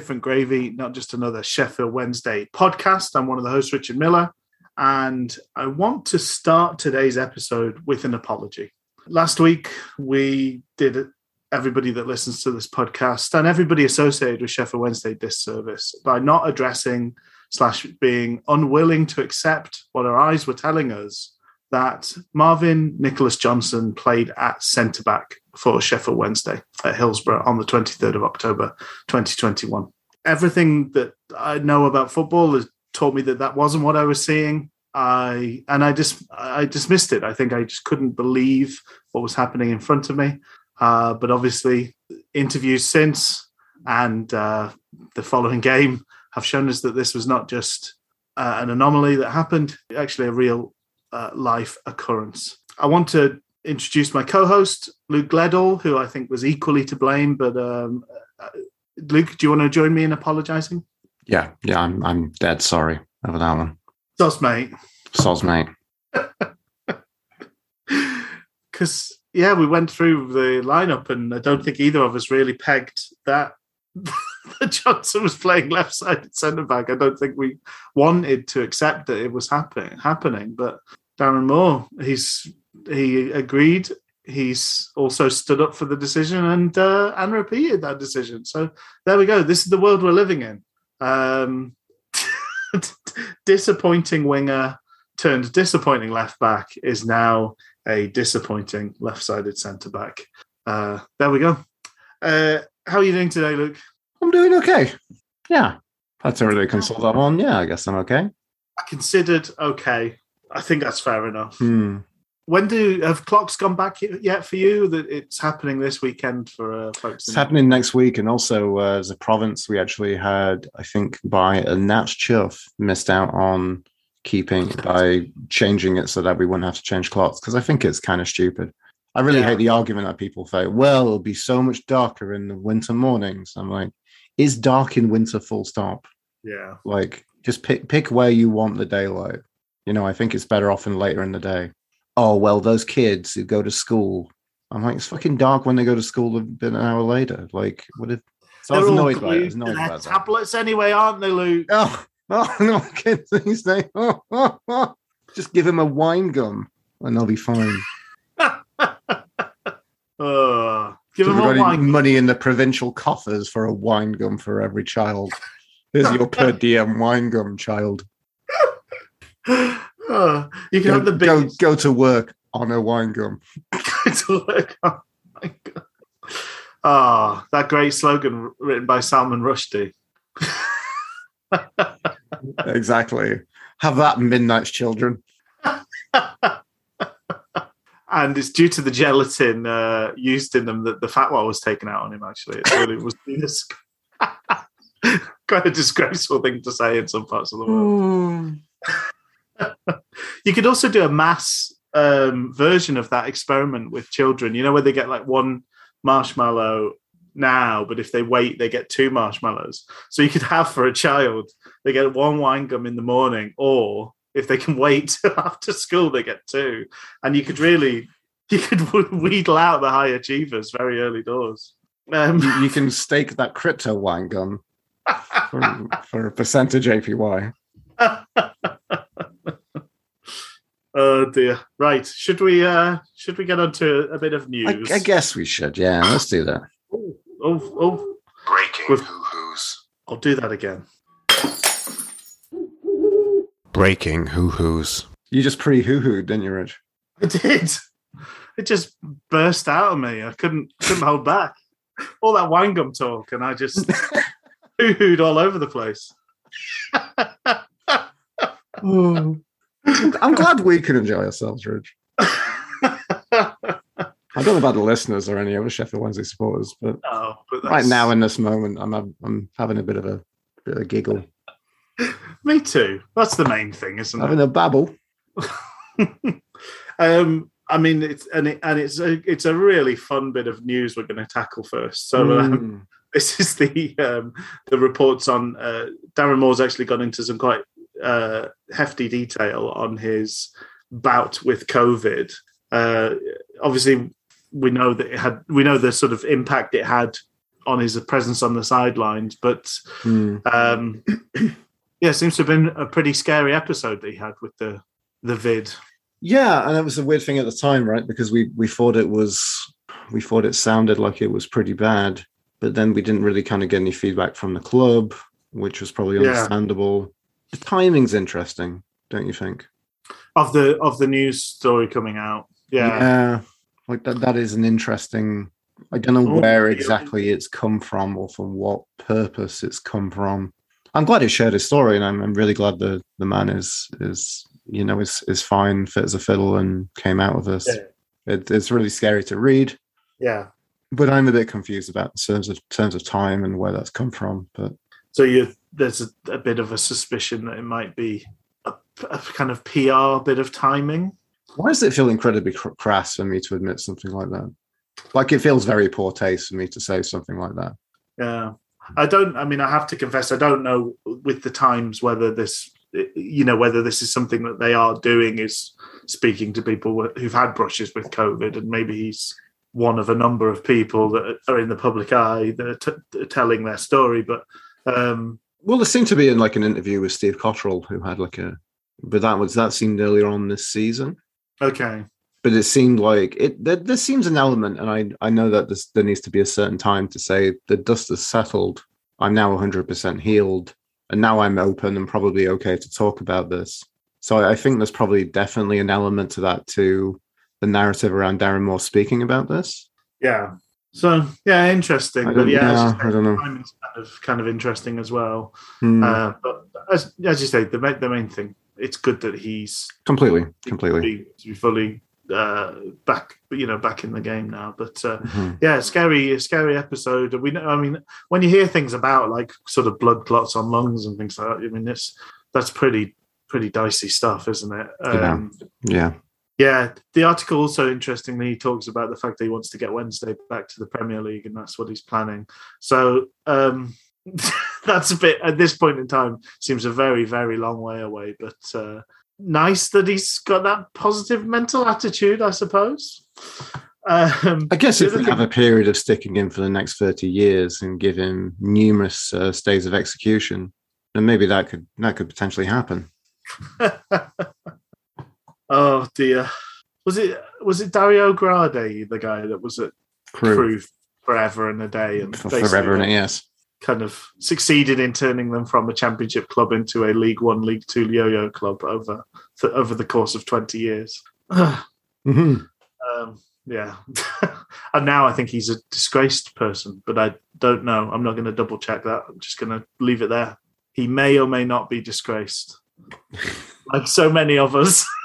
Different Gravy, not just another Sheffield Wednesday podcast. I'm one of the hosts, Richard Miller, and I want to start today's episode with an apology. Last week, we did everybody that listens to this podcast and everybody associated with Sheffield Wednesday disservice by not addressing slash being unwilling to accept what our eyes were telling us that Marvin Nicholas Johnson played at centre back for Sheffield Wednesday at Hillsborough on the 23rd of October 2021. Everything that I know about football has taught me that that wasn't what I was seeing. I and I just I dismissed it. I think I just couldn't believe what was happening in front of me. Uh, but obviously, interviews since and uh, the following game have shown us that this was not just uh, an anomaly that happened, actually a real uh, life occurrence. I want to introduce my co-host Luke Gledall, who I think was equally to blame. But um, uh, Luke, do you want to join me in apologising? Yeah, yeah, I'm I'm dead sorry over that one. Sos, mate. Soz, mate. Because yeah, we went through the lineup, and I don't think either of us really pegged that. that Johnson was playing left-sided centre back. I don't think we wanted to accept that it was happening. Happening, but Darren Moore, he's he agreed. He's also stood up for the decision and uh, and repeated that decision. So there we go. This is the world we're living in. Um, disappointing winger turned disappointing left back is now a disappointing left-sided centre back. Uh, there we go. Uh, how are you doing today, Luke? I'm doing okay. Yeah. that's to really consult that one. Yeah, I guess I'm okay. I considered okay. I think that's fair enough. Hmm. When do have clocks gone back yet for you? That it's happening this weekend for uh, folks. It's happening next week, and also uh, as a province, we actually had, I think, by a Nat Chuff missed out on keeping by changing it so that we wouldn't have to change clocks because I think it's kind of stupid. I really Yeah. hate the argument that people say, "Well, it'll be so much darker in the winter mornings." I'm like, "Is dark in winter full stop?" Yeah, Like, just pick pick where you want the daylight. You know, I think it's better often later in the day. Oh well, those kids who go to school. I'm like, it's fucking dark when they go to school a bit an hour later. Like, what if? So They're all annoyed by it. I was annoyed their about that. tablets anyway, aren't they, Luke? Oh, oh no, kids these days. Oh, oh, oh. Just give him a wine gum and they'll be fine. Uh, give So them we've a wine. money in the provincial coffers for a wine gum for every child. Here's your per diem wine gum, child. Uh, you can Go, have the go, biggest. go to work on a wine gum. to work. Oh my god! Ah, that great slogan written by Salman Rushdie. Exactly. Have that, Midnight's children. and it's due to the gelatin uh, used in them that the fatwa was taken out on him. Actually, it really was this quite a disgraceful thing to say in some parts of the world. You could also do a mass um, version of that experiment with children. You know, where they get like one marshmallow now, but if they wait, they get two marshmallows. So you could have for a child, they get one wine gum in the morning, or if they can wait till after school, they get two. And you could really, you could wheedle out the high achievers very early doors. Um, You, you can stake that crypto wine gum for, for a percentage APY. oh dear. Right. Should we? uh Should we get on to a bit of news? I guess we should. Yeah, let's do that. Oh, oh, oh, Breaking With- hoo-hoos. I'll do that again. Breaking hoo-hoos. You just pre hoo hooed, didn't you, Rich? I did. It just burst out of me. I couldn't couldn't hold back. All that wine gum talk, and I just hoo-hooed all over the place. I'm glad we can enjoy ourselves, Rich. I don't know about the listeners or any other Sheffield Wednesday supporters, but oh, but right now in this moment, I'm I'm having a bit of a, bit of a giggle, me too. That's the main thing, isn't it? having a babble. um, I mean, it's and it, and it's a it's a really fun bit of news we're going to tackle first. So um, Mm. this is the um, the reports on uh, Darren Moore's actually gone into some quite uh, hefty detail on his bout with COVID. Uh, obviously, we know that it had we know the sort of impact it had on his presence on the sidelines, but Hmm. um, yeah, it seems to have been a pretty scary episode that he had with the the vid. Yeah, and it was a weird thing at the time, right? Because we we thought it was we thought it sounded like it was pretty bad, but then we didn't really kind of get any feedback from the club, which was probably understandable. The timing's interesting, don't you think? of the of the news story coming out. Yeah, like that. That is an interesting. I don't know Oh, where yeah. exactly it's come from or for what purpose it's come from. I'm glad he shared his story, and I'm, I'm really glad the the man is is you know is is fine, fit as a fiddle, and came out with this. Yeah. It, it's really scary to read, yeah. but I'm a bit confused about in terms of terms of time and where that's come from. But So you there's a, a bit of a suspicion that it might be a, a kind of PR bit of timing. why does it feel incredibly cr- crass for me to admit something like that? Like it feels very poor taste for me to say something like that. Yeah, I don't. I mean, I have to confess, I don't know with the times whether this, you know, whether this is something that they are doing is speaking to people who've had brushes with COVID, and maybe he's one of a number of people that are in the public eye that are t- telling their story. But um, Well, there seemed to be in like an interview with Steve Cotterill who had like a, but that was that seemed earlier on this season. okay, But it seemed like it. There, there seems an element, and I I know that this, there needs to be a certain time to say the dust has settled. I'm now 100 percent healed, and now I'm open and probably okay to talk about this. So I, I think there's probably definitely an element to that to the narrative around Darren Moore speaking about this. yeah. So yeah, interesting. But yeah, yeah, I don't know. kind of kind of interesting as well. Hmm, Uh, but as as you say, the main, the main thing, it's good that he's completely, completely. be, to be fully uh, back, you know, back in the game now. But uh, Mhm. yeah, scary, scary episode. We know, I mean, when you hear things about like sort of blood clots on lungs and things like that, I mean, it's that's pretty pretty dicey stuff, isn't it? Um, Yeah. yeah, the article also interestingly talks about the fact that he wants to get Wednesday back to the Premier League, and that's what he's planning. So um, that's a bit at this point in time seems a very very long way away, but uh, nice that he's got that positive mental attitude, I suppose. Um, I guess if we have a period of sticking in for the next 30 years and give him numerous uh, stays of execution, then maybe that could that could potentially happen. oh dear, was it was it Dario Gradi, the guy that was at Crewe, Crewe forever and a day, and for forever and yes. kind of succeeded in turning them from a championship club into a League One, League Two yo-yo club over th- over the course of twenty years. um, Mhm. yeah, and now I think he's a disgraced person, but I don't know. I'm not going to double check that. I'm just going to leave it there. He may or may not be disgraced, like so many of us.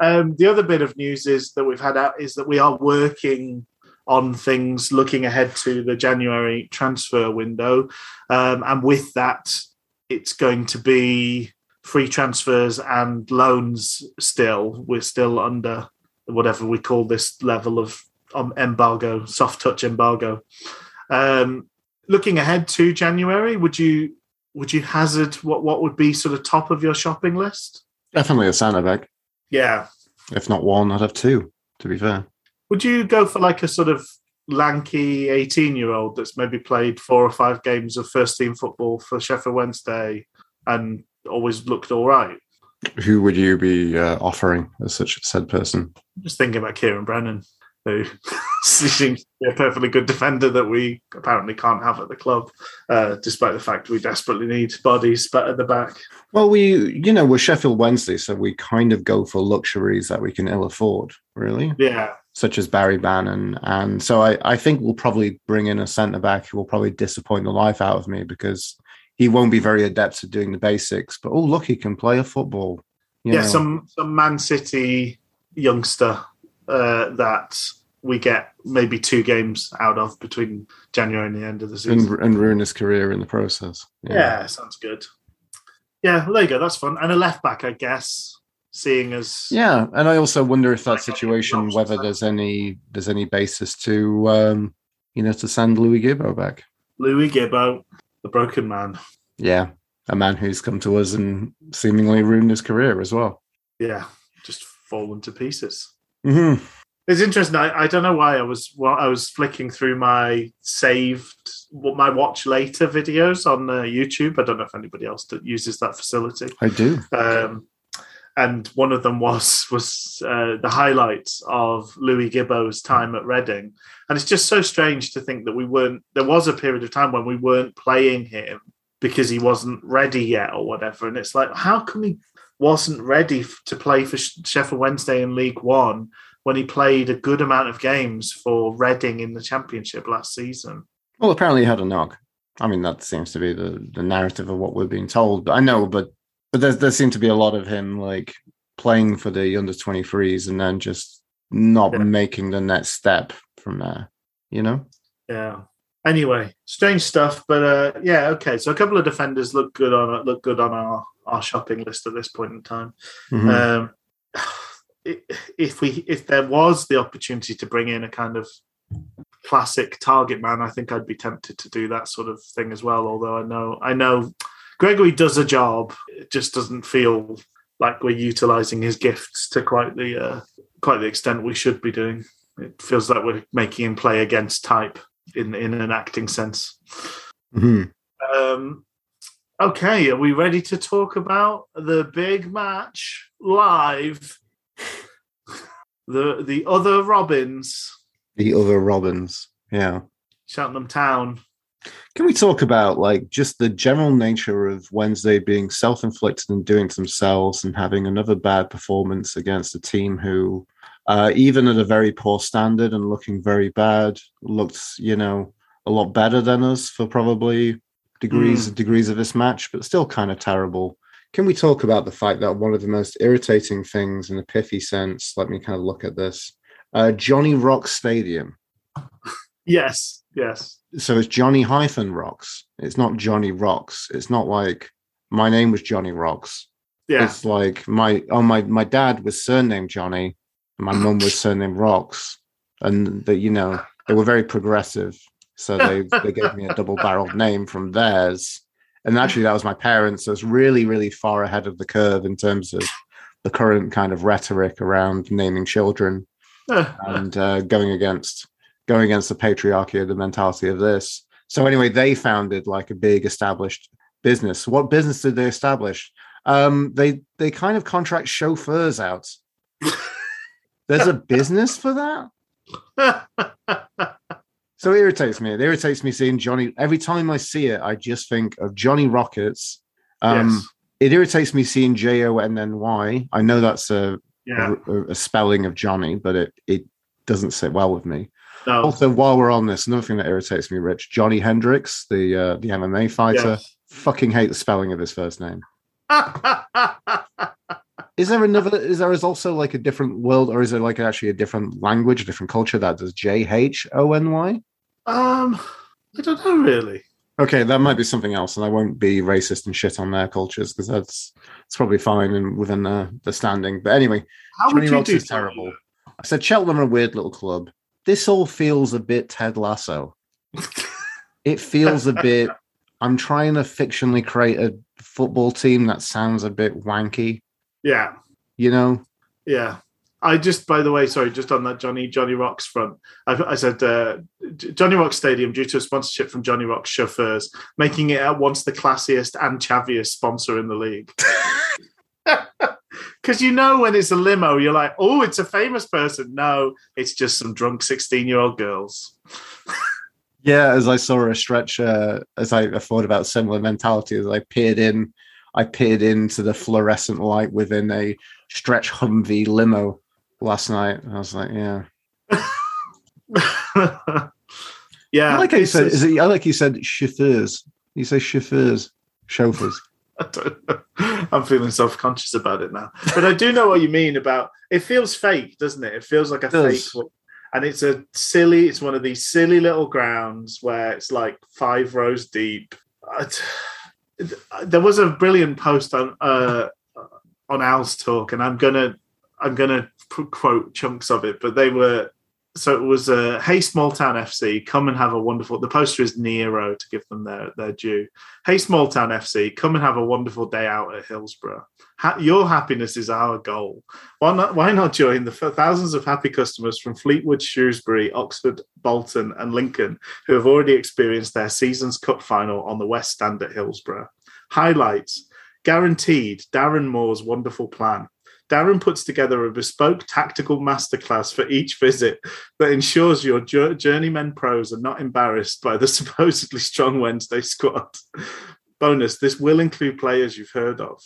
um, the other bit of news is that we've had out is that we are working on things looking ahead to the January transfer window. Um, and with that, it's going to be free transfers and loans still. We're still under whatever we call this level of um, embargo, soft touch embargo. Um, looking ahead to January, would you would you hazard what, what would be sort of top of your shopping list? Definitely a centre back. Yeah. If not one, I'd have two, to be fair. Would you go for like a sort of lanky 18 year old that's maybe played four or five games of first team football for Sheffield Wednesday and always looked all right? Who would you be uh, offering as such a said person? Just thinking about Ciaran Brennan, who seems to be a perfectly good defender that we apparently can't have at the club, uh, despite the fact we desperately need bodies but at the back. Well, we, you know, we're Sheffield Wednesday, so we kind of go for luxuries that we can ill afford, really. Yeah. such as Barry Bannan. And so I, I think we'll probably bring in a centre back who will probably disappoint the life out of me because he won't be very adept at doing the basics. But oh, look, he can play a football. You yeah, know. some some Man City youngster uh, that we get maybe two games out of between January and the end of the season. and, and ruin his career in the process. yeah. sounds good. Yeah, well, there you go. That's fun. And a left back, I guess, seeing as Yeah, and I also wonder if that situation, whether there's any there's any basis to um, you know to send Lewis Gibbo back. Lewis Gibbo, the broken man. Yeah, a man who's come to us and seemingly ruined his career as well. Yeah, just fallen to pieces. hmm It's interesting. I, I don't know why I was well, I was flicking through my saved my watch later videos on uh, YouTube. I don't know if anybody else that uses that facility. I do. Um, and one of them was was uh, the highlights of Lewis Gibbo's time at Reading, and it's just so strange to think that we weren't. There was a period of time when we weren't playing him because he wasn't ready yet or whatever. And it's like, how come he wasn't ready to play for Sh- Sheffield Wednesday in League One when he played a good amount of games for Reading in the Championship last season? Well, apparently he had a knock. I mean, that seems to be the, the narrative of what we're being told. But I know, but but there there seemed to be a lot of him like playing for the under twenty threes and then just not Yeah. making the next step from there. You know? Yeah. Anyway, strange stuff, but uh, yeah, okay. So a couple of defenders look good on look good on our, our shopping list at this point in time. Mhm. Um, if we if there was the opportunity to bring in a kind of classic target man, I think I'd be tempted to do that sort of thing as well. Although I know I know Gregory does a job, it just doesn't feel like we're utilizing his gifts to quite the uh, quite the extent we should be doing. It feels like we're making him play against type in in an acting sense. Mhm. Um, okay, are we ready to talk about the big match live? The the other Robins, The other Robins. Yeah. Cheltenham Town. Can we talk about like just the general nature of Wednesday being self-inflicted and doing to themselves and having another bad performance against a team who, uh, even at a very poor standard and looking very bad, looked you know a lot better than us for probably degrees degrees of this match, but still kind of terrible. Can we talk about the fact that one of the most irritating things in a pithy sense? Let me kind of look at this. Uh, Johnny Rock Stadium Yes, yes. so it's Johnny hyphen rocks. It's not Johnny rocks. It's not like my name was Johnny rocks. Yeah. It's like my oh my my dad was surnamed Johnny, and my mum was surnamed Rocks, and that you know they were very progressive, so they they gave me a double barreled name from theirs. And actually, that was my parents. So it's really really far ahead of the curve in terms of the current kind of rhetoric around naming children and uh, going against going against the patriarchy of the mentality of this. So anyway, they founded like a big established business. What business did they establish? Um, they they kind of contract chauffeurs out. There's a business for that. So it irritates me. It irritates me seeing Johnny. Every time I see it, I just think of Johnny Rockets. Um, yes. It irritates me seeing J O N N Y. I know that's a, Yeah. a, a spelling of Johnny, but it it doesn't sit well with me. No. Also, while we're on this, another thing that irritates me, Rich, Johny Hendricks, the uh, the MMA fighter, fucking hate the spelling of his first name. Is there another? Is there is also like a different world, or is it like actually a different language, a different culture that does J H O N Y? um, I don't know really. Okay, that might be something else, and I won't be racist and shit on their cultures because that's it's probably fine and within the, the standing. But anyway, How Johnny would you do is terrible. I said Cheltenham are a weird little club. This all feels a bit Ted Lasso. It feels a bit. I'm trying to fictionally create a football team that sounds a bit wanky. Yeah. You know, Yeah. I just, by the way, sorry, just on that Johnny Johnny Rocks front, I, I said uh, Johnny Rocks Stadium due to a sponsorship from Johnny Rocks chauffeurs, making it at once the classiest and chaviest sponsor in the league. Because you know when it's a limo, you're like, oh, it's a famous person. No, it's just some drunk sixteen year old girls. yeah. As I saw a stretch, uh, as I thought about similar mentality, as I peered in, I peered into the fluorescent light within a stretch Humvee limo last night. I was like, yeah. yeah, I like how you said. Is it, I like you said chauffeurs. You say chauffeurs, chauffeurs. I don't know. I'm feeling self conscious about it now. But I do know what you mean about it feels fake, doesn't it? It feels like a fake one. and it's a silly, it's one of these silly little grounds where it's like five rows deep. I- There was a brilliant post on uh, on Owlstalk, and I'm gonna I'm gonna quote chunks of it, but they were so it was uh, Hey Small Town FC, come and have a wonderful. The poster is Nero to give them their their due. Hey Small Town FC, come and have a wonderful day out at Hillsborough. Ha- your happiness is our goal. Why not? Why not join the thousands of happy customers from Fleetwood, Shrewsbury, Oxford, Bolton, and Lincoln who have already experienced their season's cup final on the West Stand at Hillsborough? Highlights: guaranteed. Darren Moore's wonderful plan. Darren puts together a bespoke tactical masterclass for each visit that ensures your jour- journeymen pros are not embarrassed by the supposedly strong Wednesday squad. Bonus this will include players you've heard of.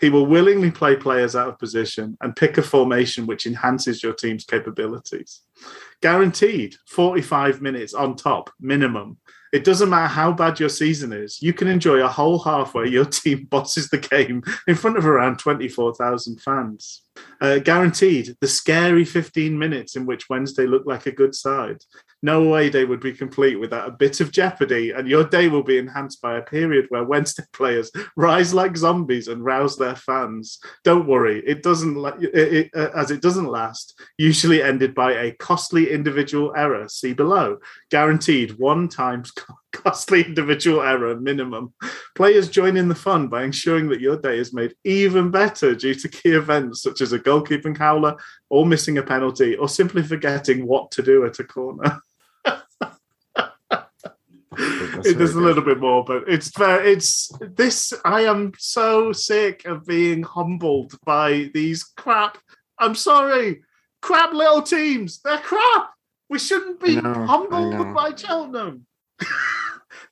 He will willingly play players out of position and pick a formation which enhances your team's capabilities. Guaranteed 45 minutes on top, minimum. It doesn't matter how bad your season is, you can enjoy a whole half where your team bosses the game in front of around 24,000 fans. Uh, guaranteed the scary 15 minutes in which Wednesday looked like a good side. No way they would be complete without a bit of jeopardy, and your day will be enhanced by a period where Wednesday players rise like zombies and rouse their fans. Don't worry, it doesn't la- it, it, uh, as it doesn't last. Usually ended by a costly individual error. See below. Guaranteed one times costly individual error minimum. Players join in the fun by ensuring that your day is made even better due to key events such as a goalkeeping howler, or missing a penalty, or simply forgetting what to do at a corner. it does a little bit more, but it's very, it's this. I am so sick of being humbled by these crap. I'm sorry, crap little teams. They're crap. We shouldn't be know, humbled by Cheltenham.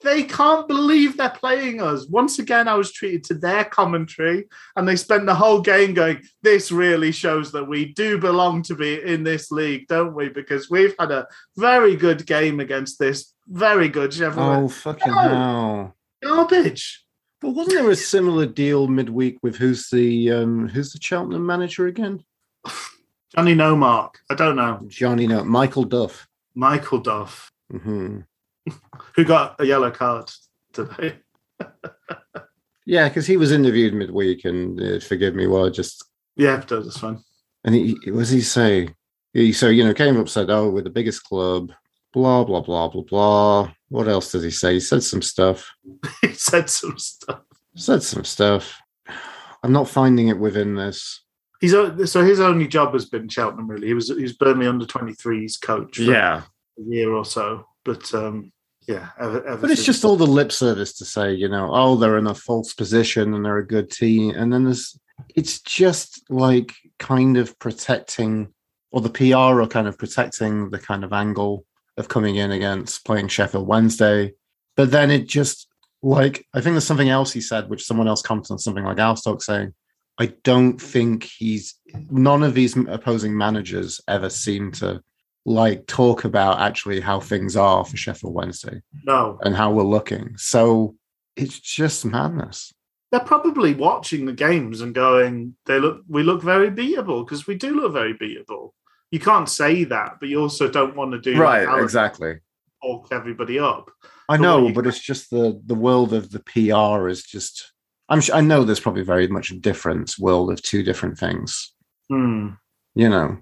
they can't believe they're playing us. Once again, I was treated to their commentary, and they spent the whole game going, This really shows that we do belong to be in this league, don't we? Because we've had a very good game against this very good Chevrolet. Oh fucking No. hell! Garbage. But wasn't there a similar deal midweek with who's the um who's the Cheltenham manager again? Johnny No Mark. I don't know. Johnny no Michael Duff. Michael Duff, hmm who got a yellow card today. Yeah, because he was interviewed midweek, and uh, forgive me, while I just Yeah, that's fine. and he what does he say? He so you know came up said, "Oh, we're the biggest club." Blah blah blah blah blah. What else does he say? He said some stuff. he said some stuff. Said some stuff. I'm not finding it within this. He's so his only job has been Cheltenham. Really, he was he was Burnley under 23s coach for a year or so. But um, yeah, ever, ever But it's just all the lip service to say, you know, oh, they're in a false position and they're a good team. And then there's, it's just like kind of protecting, or the PR are kind of protecting the kind of angle of coming in against playing Sheffield Wednesday. But then it just, like, I think there's something else he said, which someone else commented on something like Owlstalk saying, I don't think he's, none of these opposing managers ever seem to like talk about actually how things are for Sheffield Wednesday no. and how we're looking. So it's just madness. They're probably watching the games and going, "They look, we look very beatable because we do look very beatable." You can't say that, but you also don't want to do like Alex exactly. talk everybody up. I But know, but it's just the the world of the PR is just. I'm. Sure, I know there's probably very much a difference world of two different things. Hmm. You know,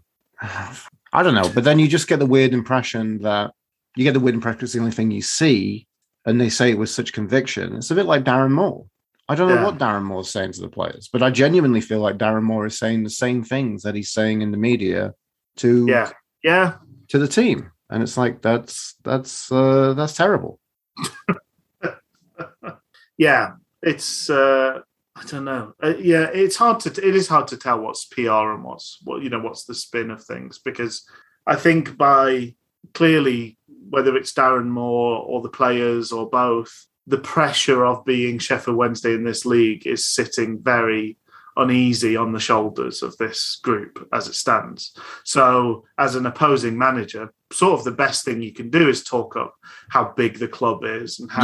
I don't know, but then you just get the weird impression that you get the weird impression it's the only thing you see, and they say it with such conviction. It's a bit like Darren Moore. I don't know Yeah. what Darren Moore's saying to the players, but I genuinely feel like Darren Moore is saying the same things that he's saying in the media to Yeah, yeah. to the team, and it's like that's that's uh, that's terrible. yeah, it's uh, I don't know. Uh, yeah, it's hard to it is hard to tell what's PR and what's what you know what's the spin of things because I think by clearly whether it's Darren Moore or the players or both, the pressure of being Sheffield Wednesday in this league is sitting very uneasy on the shoulders of this group as it stands. So, as an opposing manager, sort of the best thing you can do is talk up how big the club is and how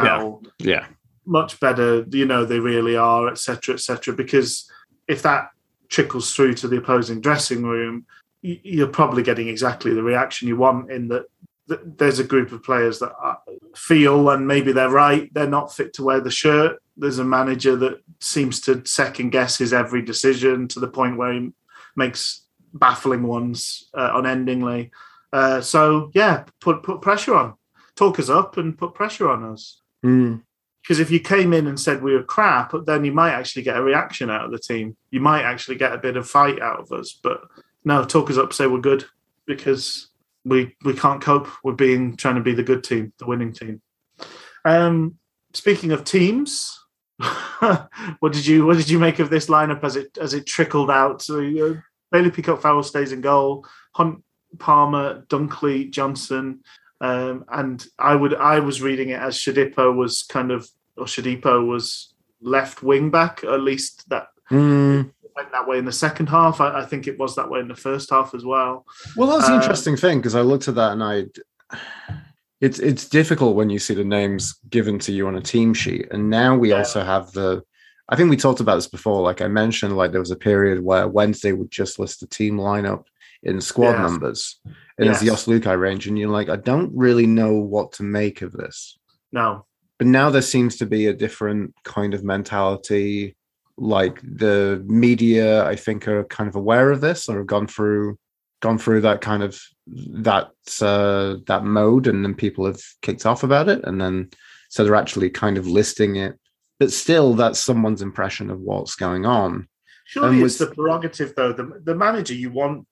Yeah, much better you know they really are etc etc because if that trickles through to the opposing dressing room you're probably getting exactly the reaction you want in that there's a group of players that feel and maybe they're right they're not fit to wear the shirt there's a manager that seems to second guess his every decision to the point where he makes baffling ones uh, unendingly Uh, so yeah, put put pressure on, talk us up, and put pressure on us. Mm. Because if you came in and said we were crap, then you might actually get a reaction out of the team. You might actually get a bit of fight out of us. But no, talk us up, say we're good, because we we can't cope with being trying to be the good team, the winning team. Um, speaking of teams, what did you what did you make of this lineup as it as it trickled out? So uh, Bailey Peacock Farrell stays in goal. Hunt Palmer, Dunkley, Johnson, um, and I would I was reading it as Shodipo was kind of or Shodipo was left wing back. At least that Mm. went that way in the second half. I, I think it was that way in the first half as well. Well, that's the Um, interesting thing because I looked at that and I, it's it's difficult when you see the names given to you on a team sheet, and now we Yeah. also have the. I think we talked about this before. Like I mentioned, like there was a period where Wednesday would just list the team lineup in squad Yes. numbers, and it's the Yes. Jos range, and you're like, I don't really know what to make of this. No, But now there seems to be a different kind of mentality. Like the media, I think, are kind of aware of this or have gone through gone through that kind of that uh, that mode, and then people have kicked off about it, and then so they're actually kind of listing it. But still, that's someone's impression of what's going on. surely it's the prerogative though. The the manager you want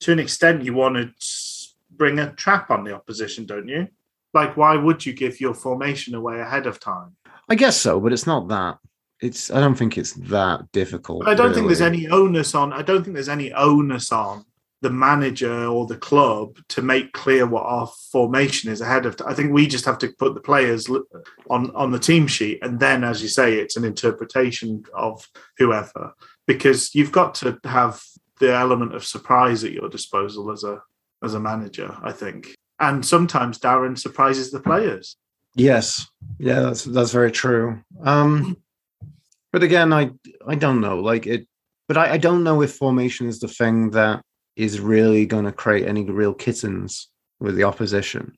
to an extent you want to bring a trap on the opposition, don't you? Like, why would you give your formation away ahead of time? I guess so, but it's not that. It's I don't think it's that difficult. I don't think there's any onus on. I don't think there's any onus on the manager or the club to make clear what our formation is ahead of. T- I think we just have to put the players on on the team sheet, and then, as you say, it's an interpretation of whoever. Because you've got to have the element of surprise at your disposal as a as a manager. I think, and sometimes Darren surprises the players. Yes, yeah, that's that's very true. Um, but again, I I don't know, like it, but I, I don't know if formation is the thing that is really going to create any real kittens with the opposition.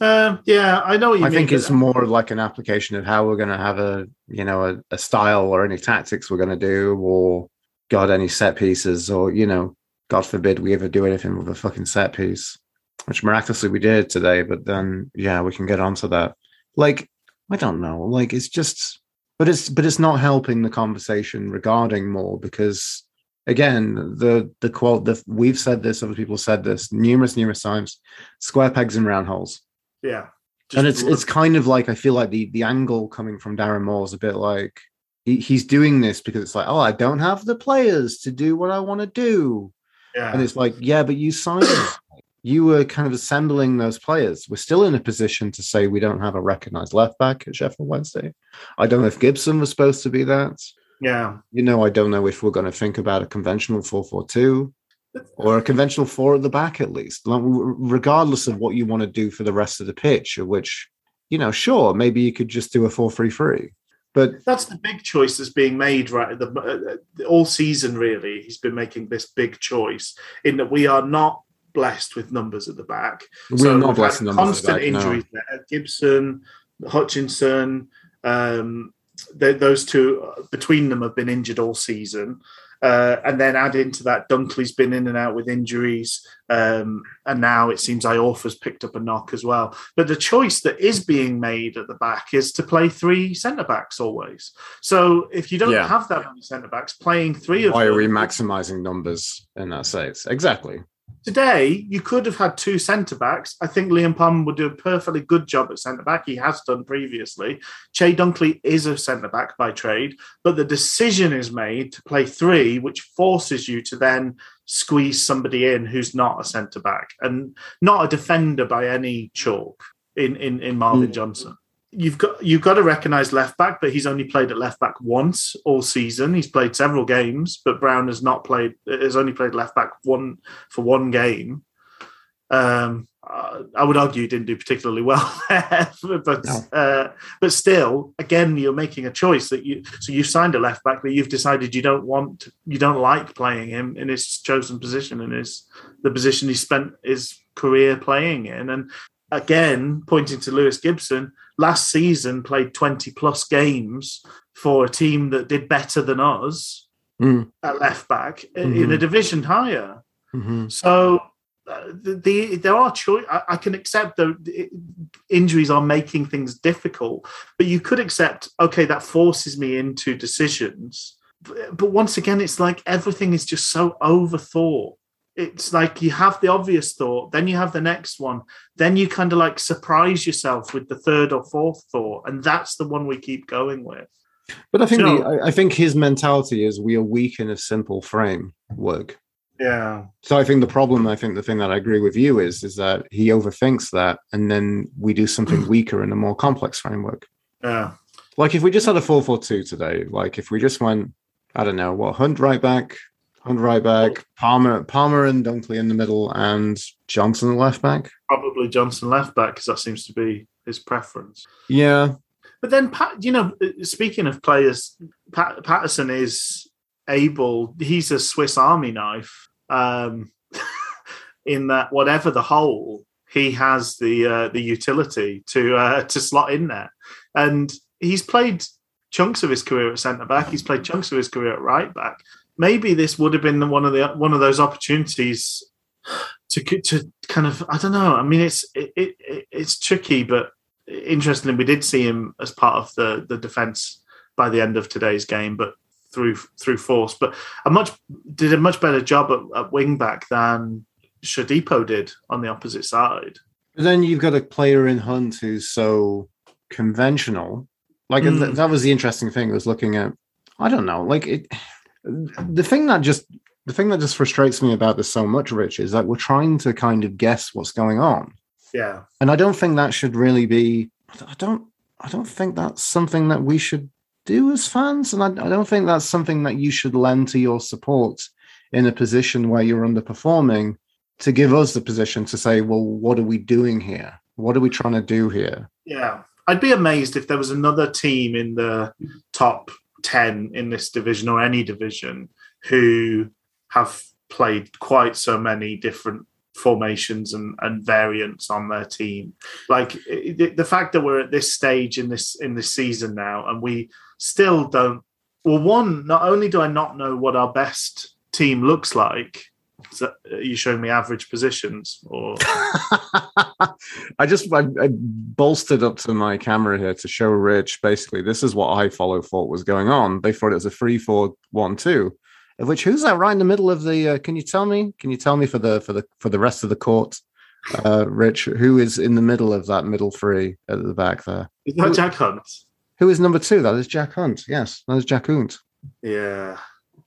Um, yeah, I know what you I mean. think it's more like an application of how we're going to have a you know a, a style or any tactics we're going to do, or God any set pieces, or you know, God forbid we ever do anything with a fucking set piece, which miraculously we did today. But then, yeah, we can get onto that. Like, I don't know. Like, it's just, but it's but it's not helping the conversation regarding more because again, the the quote that we've said this, other people said this numerous numerous times. Square pegs and round holes yeah, and it's it's kind of like I feel like the the angle coming from Darren Moore is a bit like he, he's doing this because it's like oh I don't have the players to do what I want to do. Yeah. and it's like yeah but you signed you were kind of assembling those players. We're still in a position to say we don't have a recognized left back at Sheffield Wednesday. I don't know if Gibson was supposed to be that. Yeah. you know I don't know if we're going to think about a conventional 442 or a conventional four at the back at least. Like, regardless of what you want to do for the rest of the pitch which you know sure maybe you could just do a 433 but That's the big choice that's being made right the uh, all season. Really, he's been making this big choice in that we are not blessed with numbers at the back. we're So not blessed had numbers at Constant the back, no. injuries there. Gibson, Hutchinson, um, th- those two uh, between them have been injured all season. Uh, and then add into that, Dunkley's been in and out with injuries, um, and now it seems Iorfa's picked up a knock as well. But the choice that is being made at the back is to play three centre backs always. So if you don't Yeah. have that many centre backs, playing three of why are we maximizing numbers in that sense exactly Today, you could have had two centre backs. I think Liam Palmer would do a perfectly good job at centre back. He has done previously. Che Dunkley is a centre back by trade, but the decision is made to play three, which forces you to then squeeze somebody in who's not a centre back and not a defender by any chalk in in, in Marvin Mm. Johnson. You've got you've got to recognise left back, but he's only played at left back once all season. He's played several games, but Brown has not played. Has only played left back one for one game. Um, I would argue he didn't do particularly well there, but No. uh, but still, again, you're making a choice that you. So you've signed a left back, but you've decided you don't want, you don't like playing him in his chosen position and his the position he spent his career playing in. And again, pointing to Lewis Gibson, last season played 20 plus games for a team that did better than us Mm. at left back in a division higher. Mhm. So uh, the, the there are choice. I, I can accept the, the injuries are making things difficult, but you could accept okay that forces me into decisions. But, but once again, it's like everything is just so overthought. It's like you have the obvious thought, then you have the next one, then you kind of like surprise yourself with the third or fourth thought, and that's the one we keep going with. But I think So- the, I, think his mentality is we are weak in a simple framework. Yeah, So I think the problem, I think the thing that I agree with you is, is that he overthinks that, and then we do something weaker in a more complex framework. yeah, Like if we just had a four four two today, like if we just went, I don't know, what Hunt right back, Hunt right back, Palmer, Palmer and Dunkley in the middle, and Johnson left back. probably Johnson left back because that seems to be his preference. Yeah, But then, Pat, you know, speaking of players, Pat, Paterson is able. He's a Swiss Army knife. Um, in that, whatever the hole, he has the uh, the utility to uh, to slot in there, and he's played chunks of his career at centre back. He's played chunks of his career at right back. Maybe this would have been one of the one of those opportunities to to kind of I don't know. I mean, it's it, it it's tricky, but interestingly, we did see him as part of the the defense by the end of today's game, but through through force. But a much did a much better job at, at wing back than Shodipo did on the opposite side. But then you've got a player in Hunt who's so conventional. Like Mm. th- that was the interesting thing was looking at. I don't know. Like it, the thing that just the thing that just frustrates me about this so much, Rich, is that we're trying to kind of guess what's going on, Yeah, and I don't think that should really be. I don't. I don't think that's something that we should do as fans, and I, I don't think that's something that you should lend to your support in a position where you're underperforming to give us the position to say, well, what are we doing here? What are we trying to do here? yeah. I'd be amazed if there was another team in the top ten in this division or any division who have played quite so many different formations and, and variants on their team. Like the fact that we're at this stage in this in this season now, and we still don't. Well, one, not only do I not know what our best team looks like. Is that, are you showing me average positions or? I just I, I bolstered up to my camera here to show Rich basically this is what I follow thought was going on. They thought it was a three four one two, of which who's that right in the middle of the? Uh, can you tell me? Can you tell me for the for the for the rest of the court, uh, Rich? Who is in the middle of that middle three at the back there? Is that Jack Hunt? Who is number two? That is Jack Hunt. Yes, that is Jack Hunt. Yeah.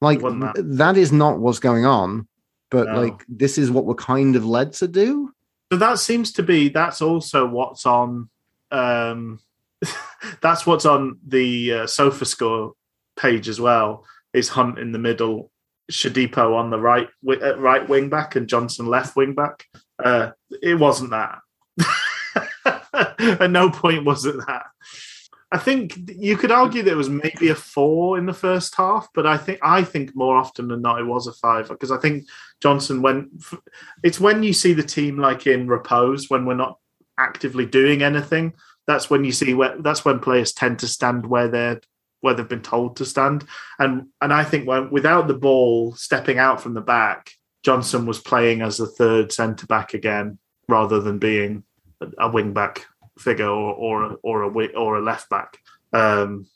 Like that- that is not what's going on, but No. like this is what we're kind of led to do. So that seems to be that's also what's on um that's what's on the uh, sofa score page as well is Hunt in the middle, Shodipo on the right wi- uh, right wing back and Johnson left wing back. Uh it wasn't that. At no point was it that. I think you could argue that it was maybe a four in the first half, but I think I think more often than not it was a five because I think Johnson f- It's when you see the team like in repose when we're not actively doing anything. That's when you see where. That's when players tend to stand where they're where they've been told to stand. And and I think when without the ball stepping out from the back, Johnson was playing as a third centre back again rather than being a, wing back figure or or or a or a left back. Um,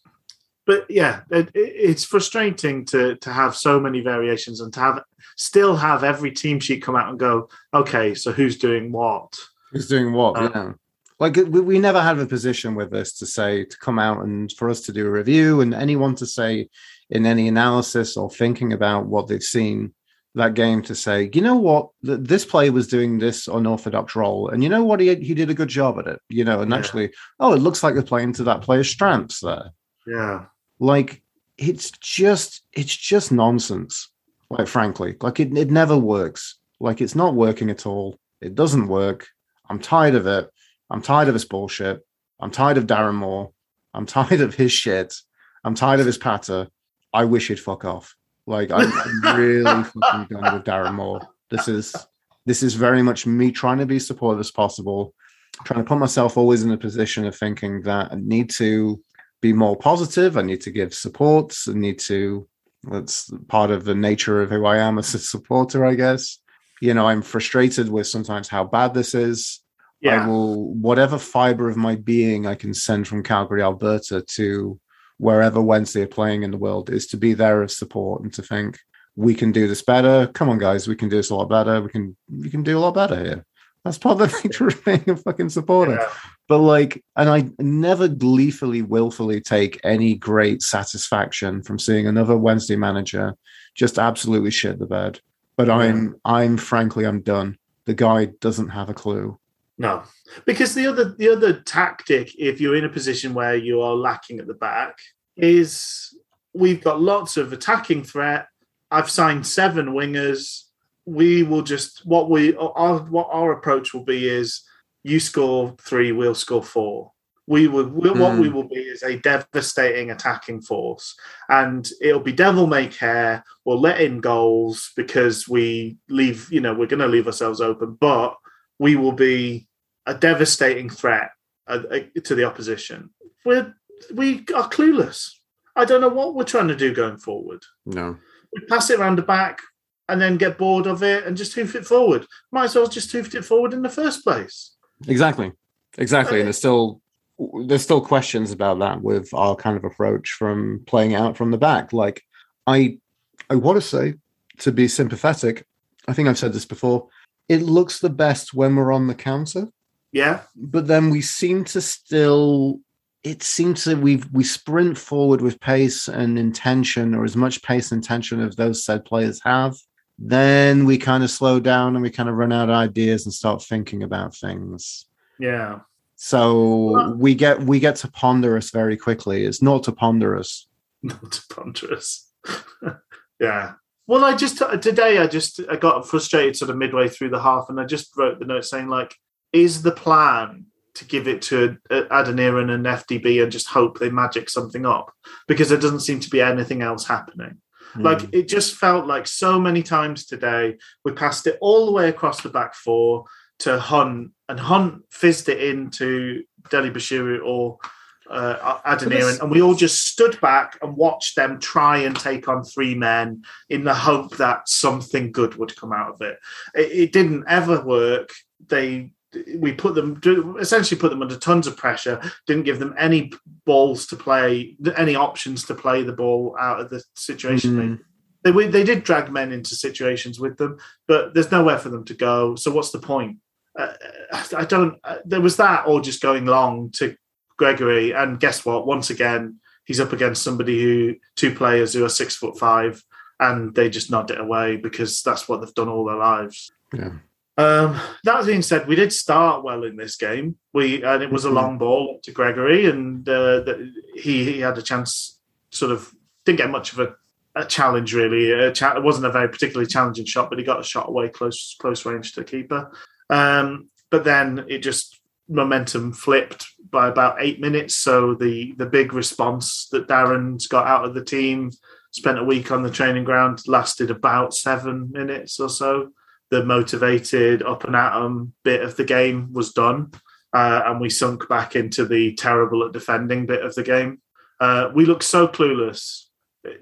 but yeah, it, it- it's frustrating to to have so many variations and to have still have every team sheet come out and go, okay, so who's doing what? Who's doing what? Uh, yeah. Like we, we never had a position with this to say to come out and for us to do a review and anyone to say in any analysis or thinking about what they've seen that game to say, you know what, this player was doing this unorthodox role, and you know what, he he did a good job at it, you know, and Yeah. actually, oh, it looks like they're playing to that player's strengths there. Yeah, Like it's just it's just nonsense. Like frankly, like it it never works. Like it's not working at all. It doesn't work. I'm tired of it. I'm tired of this bullshit. I'm tired of Darren Moore. I'm tired of his shit. I'm tired of his patter. I wish he'd fuck off. Like I'm, I'm really fucking done with Darren Moore. This is this is very much me trying to be supportive as possible, trying to put myself always in a position of thinking that I need to be more positive. I need to give supports. I need to. That's part of the nature of who I am as a supporter, I guess. you know, I'm frustrated with sometimes how bad this is. Yeah. I will, whatever fiber of my being I can send from Calgary, Alberta to wherever Wednesday are playing in the world is to be there as support and to think we can do this better. Come on, guys, we can do this a lot better. We can, we can do a lot better here. That's part of the nature of being a fucking supporter. Yeah. But like, and I never gleefully, willfully take any great satisfaction from seeing another Wednesday manager just absolutely shit the bed. But I'm, I'm frankly, I'm done. The guy doesn't have a clue. No, because the other the other tactic, if you're in a position where you are lacking at the back, is we've got lots of attacking threat. I've signed seven wingers. We will just what we our what our approach will be is you score three, we'll score four. We will we, what we will be is a devastating attacking force, and it'll be devil may care. We'll let in goals because we leave. You know, we're going to leave ourselves open, but we will be a devastating threat uh, uh, to the opposition. We're we are clueless. I don't know what we're trying to do going forward. No. We pass it around the back and then get bored of it and just hoof it forward. Might as well just hoofed it forward in the first place. Exactly. Exactly. And there's still there's still questions about that with our kind of approach from playing out from the back. Like I I want to say to be sympathetic, I think I've said this before, it looks the best when we're on the counter, Yeah, but then we seem to still it seems that we we sprint forward with pace and intention or as much pace and intention as those said players have then we kind of slow down and we kind of run out of ideas and start thinking about things yeah. so Well- we get we get to ponderous very quickly. It's not to ponderous. Not to ponderous. yeah. Well, I just today I just I got frustrated sort of midway through the half, and I just wrote the note saying like, is the plan to give it to uh, Adeniran and FDB and just hope they magic something up because there doesn't seem to be anything else happening. Like it just felt like so many times today we passed it all the way across the back four to Hunt, and Hunt fizzed it into Dele-Bashiru or uh, Adeniran, and we all just stood back and watched them try and take on three men in the hope that something good would come out of it. It, it didn't ever work. They we put them essentially put them under tons of pressure didn't give them any balls to play any options to play the ball out of the situation Mm. they we- they did drag men into situations with them, but there's nowhere for them to go. So what's the point? Uh, I don't. Uh, there was that, or just going long to Gregory, and guess what? Once again, he's up against somebody who two players who are six foot five, and they just nod it away because that's what they've done all their lives. Yeah. Um, that being said, we did start well in this game. We and it was a Mhm. long ball to Gregory, and uh, the, he he had a chance. Sort of didn't get much of a, a challenge really. A cha- it wasn't a very particularly challenging shot, but he got a shot away close close range to the keeper. Um, but then it just momentum flipped by about eight minutes. So the the big response that Darren's got out of the team, spent a week on the training ground, lasted about seven minutes or so the motivated up and at 'em bit of the game was done, uh, and we sunk back into the terrible at defending bit of the game. Uh, we look so clueless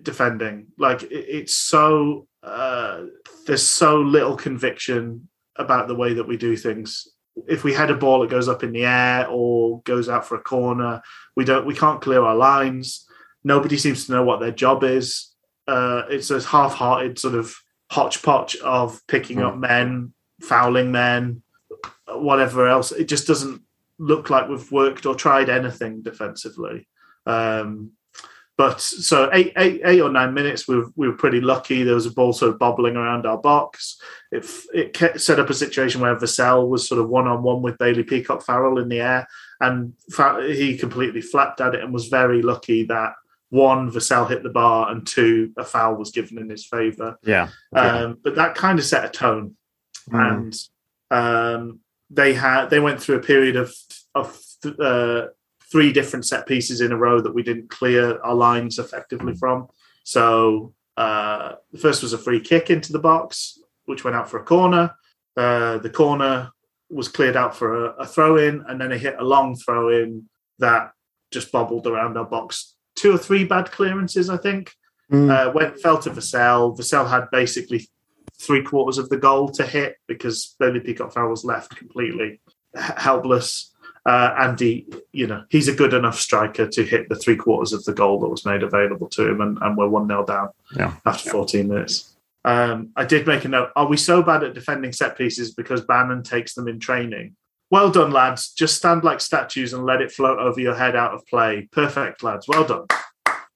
defending. Like it, it's so uh, there's so little conviction about the way that we do things. If we head a ball that goes up in the air or goes out for a corner, we don't we can't clear our lines. Nobody seems to know what their job is. Uh, it's a half-hearted sort of hodgepodge of picking up men, fouling men, whatever else. It just doesn't look like we've worked or tried anything defensively. Um, but so eight, eight, eight or nine minutes, we were, we were pretty lucky. There was a ball sort of bobbling around our box. It, it set up a situation where Vassell was sort of one on one with Bailey Peacock Farrell in the air, and he completely flapped at it and was very lucky that one Vassell hit the bar and two a foul was given in his favour. Yeah. Um, but that kind of set a tone, Mm. and um, they had they went through a period of of uh, three different set pieces in a row that we didn't clear our lines effectively from. So uh, the first was a free kick into the box, which went out for a corner. Uh, the corner was cleared out for a, a throw in, and then they hit a long throw in that just bobbled around our box. Two or three bad clearances, I think Mm. uh, went fell to Vassell. Vassell had basically three quarters of the goal to hit because Bailey Peacock Farrell was left completely helpless. Uh, and he, you know, he's a good enough striker to hit the three quarters of the goal that was made available to him, and, and we're one 0 down Yeah. after 14 minutes. Um, I did make a note. Are we so bad at defending set pieces because Bannan takes them in training? Well done, lads. Just stand like statues and let it float over your head out of play. Perfect, lads. Well done.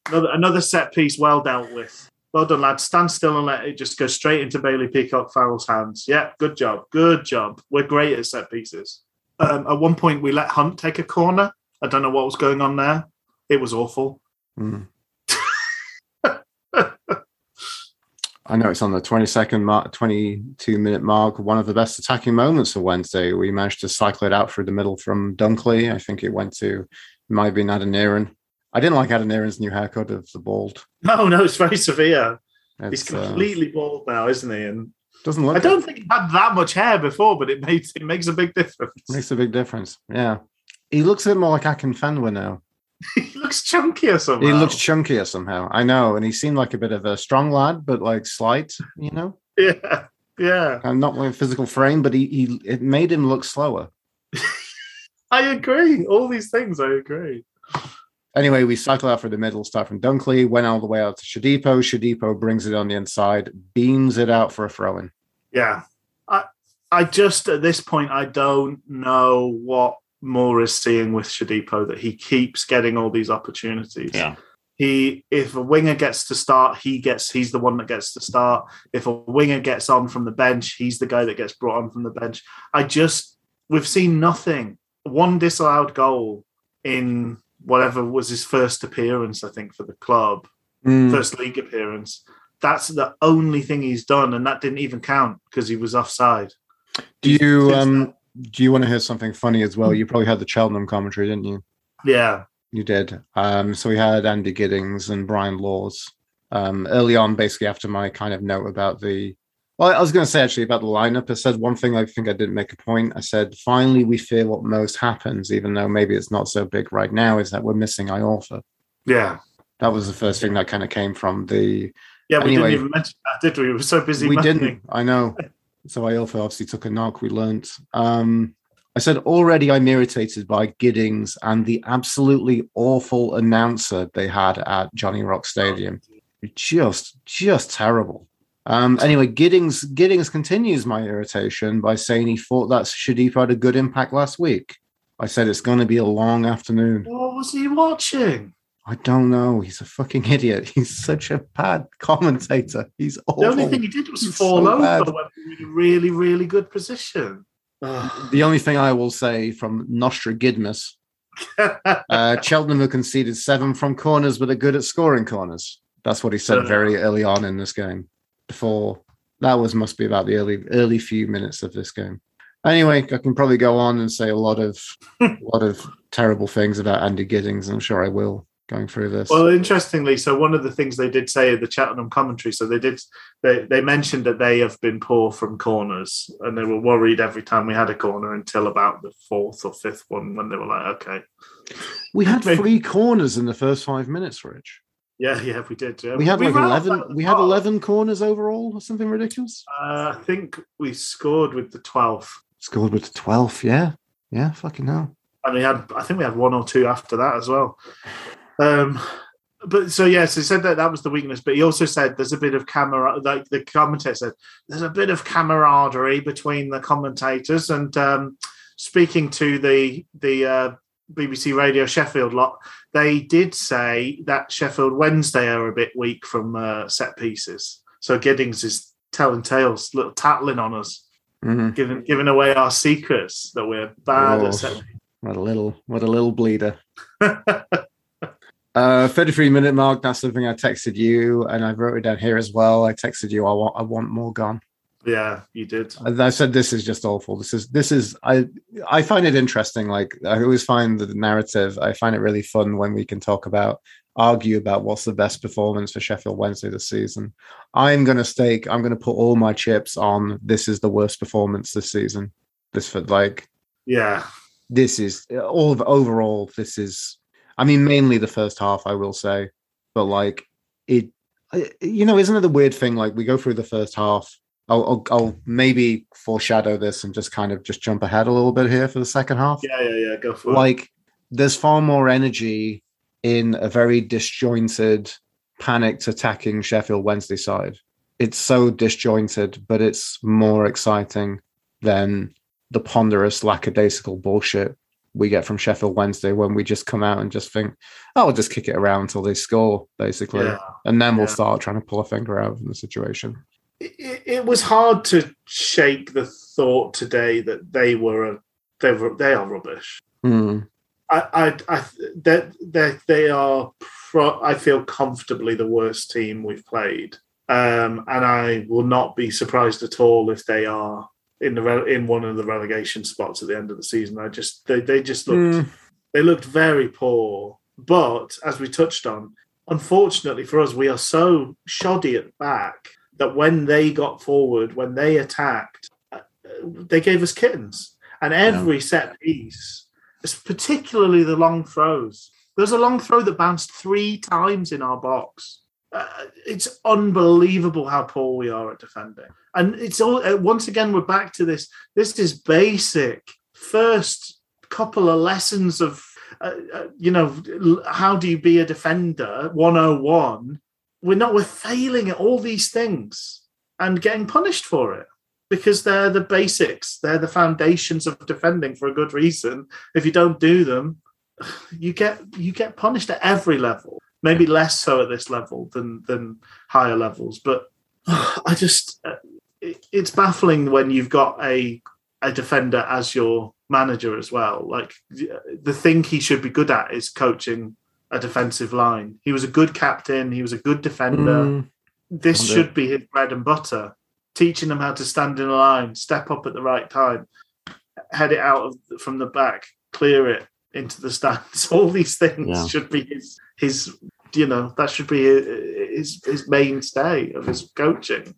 Another, another set piece well dealt with. Well done, lads. Stand still and let it just go straight into Bailey Peacock Farrell's hands. Yeah, good job. Good job. We're great at set pieces. Um, at one point, we let Hunt take a corner. I don't know what was going on there. It was awful. Mm. I know it's on the 22nd mark, 22 minute mark. One of the best attacking moments of Wednesday. We managed to cycle it out through the middle from Dunkley. I think it went to, it might have been Adeniran. I didn't like Adeniran's new haircut of the bald. No, no, it's very severe. He's It's, uh, completely bald now, isn't he? And doesn't look I don't think he had that much hair before, but it makes it makes a big difference. makes a big difference. Yeah. He looks a bit more like Akinfenwa now. he looks chunkier somehow. He looks chunkier somehow. I know. And he seemed like a bit of a strong lad, but like slight, you know? yeah, yeah. And not with physical frame, but he, he it made him look slower. I agree. All these things, I agree. Anyway, we cycle out for the middle, start from Dunkley, went all the way out to Shodipo. Shodipo brings it on the inside, beams it out for a throw in. Yeah, I I just at this point I don't know what Moore is seeing with Shodipo that he keeps getting all these opportunities. Yeah. He if a winger gets to start, he gets he's the one that gets to start. If a winger gets on from the bench, he's the guy that gets brought on from the bench. I just we've seen nothing. One disallowed goal in whatever was his first appearance, I think, for the club, Mm. first league appearance. That's the only thing he's done, and that didn't even count because he was offside. Do you Since um do you want to hear something funny as well? You probably had the Cheltenham commentary, didn't you? Yeah, You did. Um, so we had Andy Giddings and Brian Laws um, early on, basically after my kind of note about the. Well, I was going to say actually about the lineup. I said one thing I think I didn't make a point. I said finally we fear what most happens, even though maybe it's not so big right now. Is that we're missing Iorfa? yeah, That was the first thing that kind of came from the. yeah. We Anyway. didn't even mention that, did we? We were so busy. we didn't. I know. So I also obviously took a knock. We learnt. Um, I said already I'm irritated by Giddings and the absolutely awful announcer they had at Jonny-Rocks Stadium. Just, just terrible. Um, anyway, Giddings Giddings continues my irritation by saying he thought that Shodipo had a good impact last week. I said it's going to be a long afternoon. What was he watching? I don't know. He's a fucking idiot. He's such a bad commentator. He's awful. The only thing he did was He's fall so over bad. when in a really, really good position. The only thing I will say from Nostra Gidmus, uh, Cheltenham have conceded seven from corners, but are good at scoring corners. That's what he said very early on in this game. Before that was must be about the early early few minutes of this game. Anyway, I can probably go on and say a lot of a lot of terrible things about Andy Giddings. I'm sure I will going through this. well, interestingly, so one of the things they did say in the Cheltenham commentary, so they did they, they mentioned that they have been poor from corners, and they were worried every time we had a corner until about the fourth or fifth one when they were like, okay, we had maybe- three corners in the first five minutes, Rich. yeah, yeah, we did. Yeah. We had like eleven. We had eleven corners overall, or something ridiculous. Uh, I think we scored with the twelfth, Scored with the twelfth. Yeah, yeah. Fucking hell. and we had I think we had one or two after that as well. Um, but so yes, he said that that was the weakness, but he also said there's a bit of camera. Like the commentator said, there's a bit of camaraderie between the commentators. And um, speaking to the the uh, BBC Radio Sheffield lot, they did say that Sheffield Wednesday are a bit weak from uh, set pieces. So Giddings is telling tales, little tattling on us, Mhm. giving giving away our secrets that we're bad Oh. at set What a little, what a little bleeder. Uh, 33 minute mark. That's something I texted you, and I wrote it down here as well. I texted you. I want, I want Moore gone. Yeah, you did. And I said this is just awful. This is, this is. I, I find it interesting. Like I always find the narrative. I find it really fun when we can talk about, argue about what's the best performance for Sheffield Wednesday this season. I'm going to stake. I'm going to put all my chips on. This is the worst performance this season. This for like Yeah, this is all of overall this is i mean mainly the first half i will say but like it you know isn't it the weird thing like we go through the first half I'll, I'll I'll maybe foreshadow this and just kind of just jump ahead a little bit here for the second half. Yeah, yeah, yeah. Go for it. Like there's far more energy in a very disjointed, panicked attacking Sheffield Wednesday side. It's so disjointed, but it's more exciting than the ponderous, lackadaisical bullshit we get from Sheffield Wednesday when we just come out and just think, oh, we'll just kick it around until they score, basically. Yeah. And then we'll Yeah. start trying to pull a finger out of the situation. It, it- was hard to shake the thought today that they were a, they were they are rubbish. Hmm. I, I, I that they, they are. Pro, I feel comfortably the worst team we've played, um, and I will not be surprised at all if they are in the re- in one of the relegation spots at the end of the season. I just they, they just looked Hmm. they looked very poor. But as we touched on, unfortunately for us, we are so shoddy at back that when they got forward, when they attacked, uh, they gave us kittens. And every set piece, it's particularly the long throws. There's a long throw that bounced three times in our box. Uh, it's unbelievable how poor we are at defending. And it's all uh, once again we're back to this. This is basic first couple of lessons of uh, uh, you know how do you be a defender 101 we're not we're failing at all these things and getting punished for it because they're the basics. They're the foundations of defending for a good reason. If you don't do them you get you get punished at every level maybe less so at this level than than higher levels. But i just uh, it's baffling when you've got a a defender as your manager as well. Like the thing he should be good at is coaching a defensive line. He was a good captain. He was a good defender. Hmm. This should be his bread and butter. Teaching them how to stand in a line, step up at the right time, head it out of, from the back, clear it into the stands. All these things Yeah. should be his his. You know that should be his his mainstay of his coaching.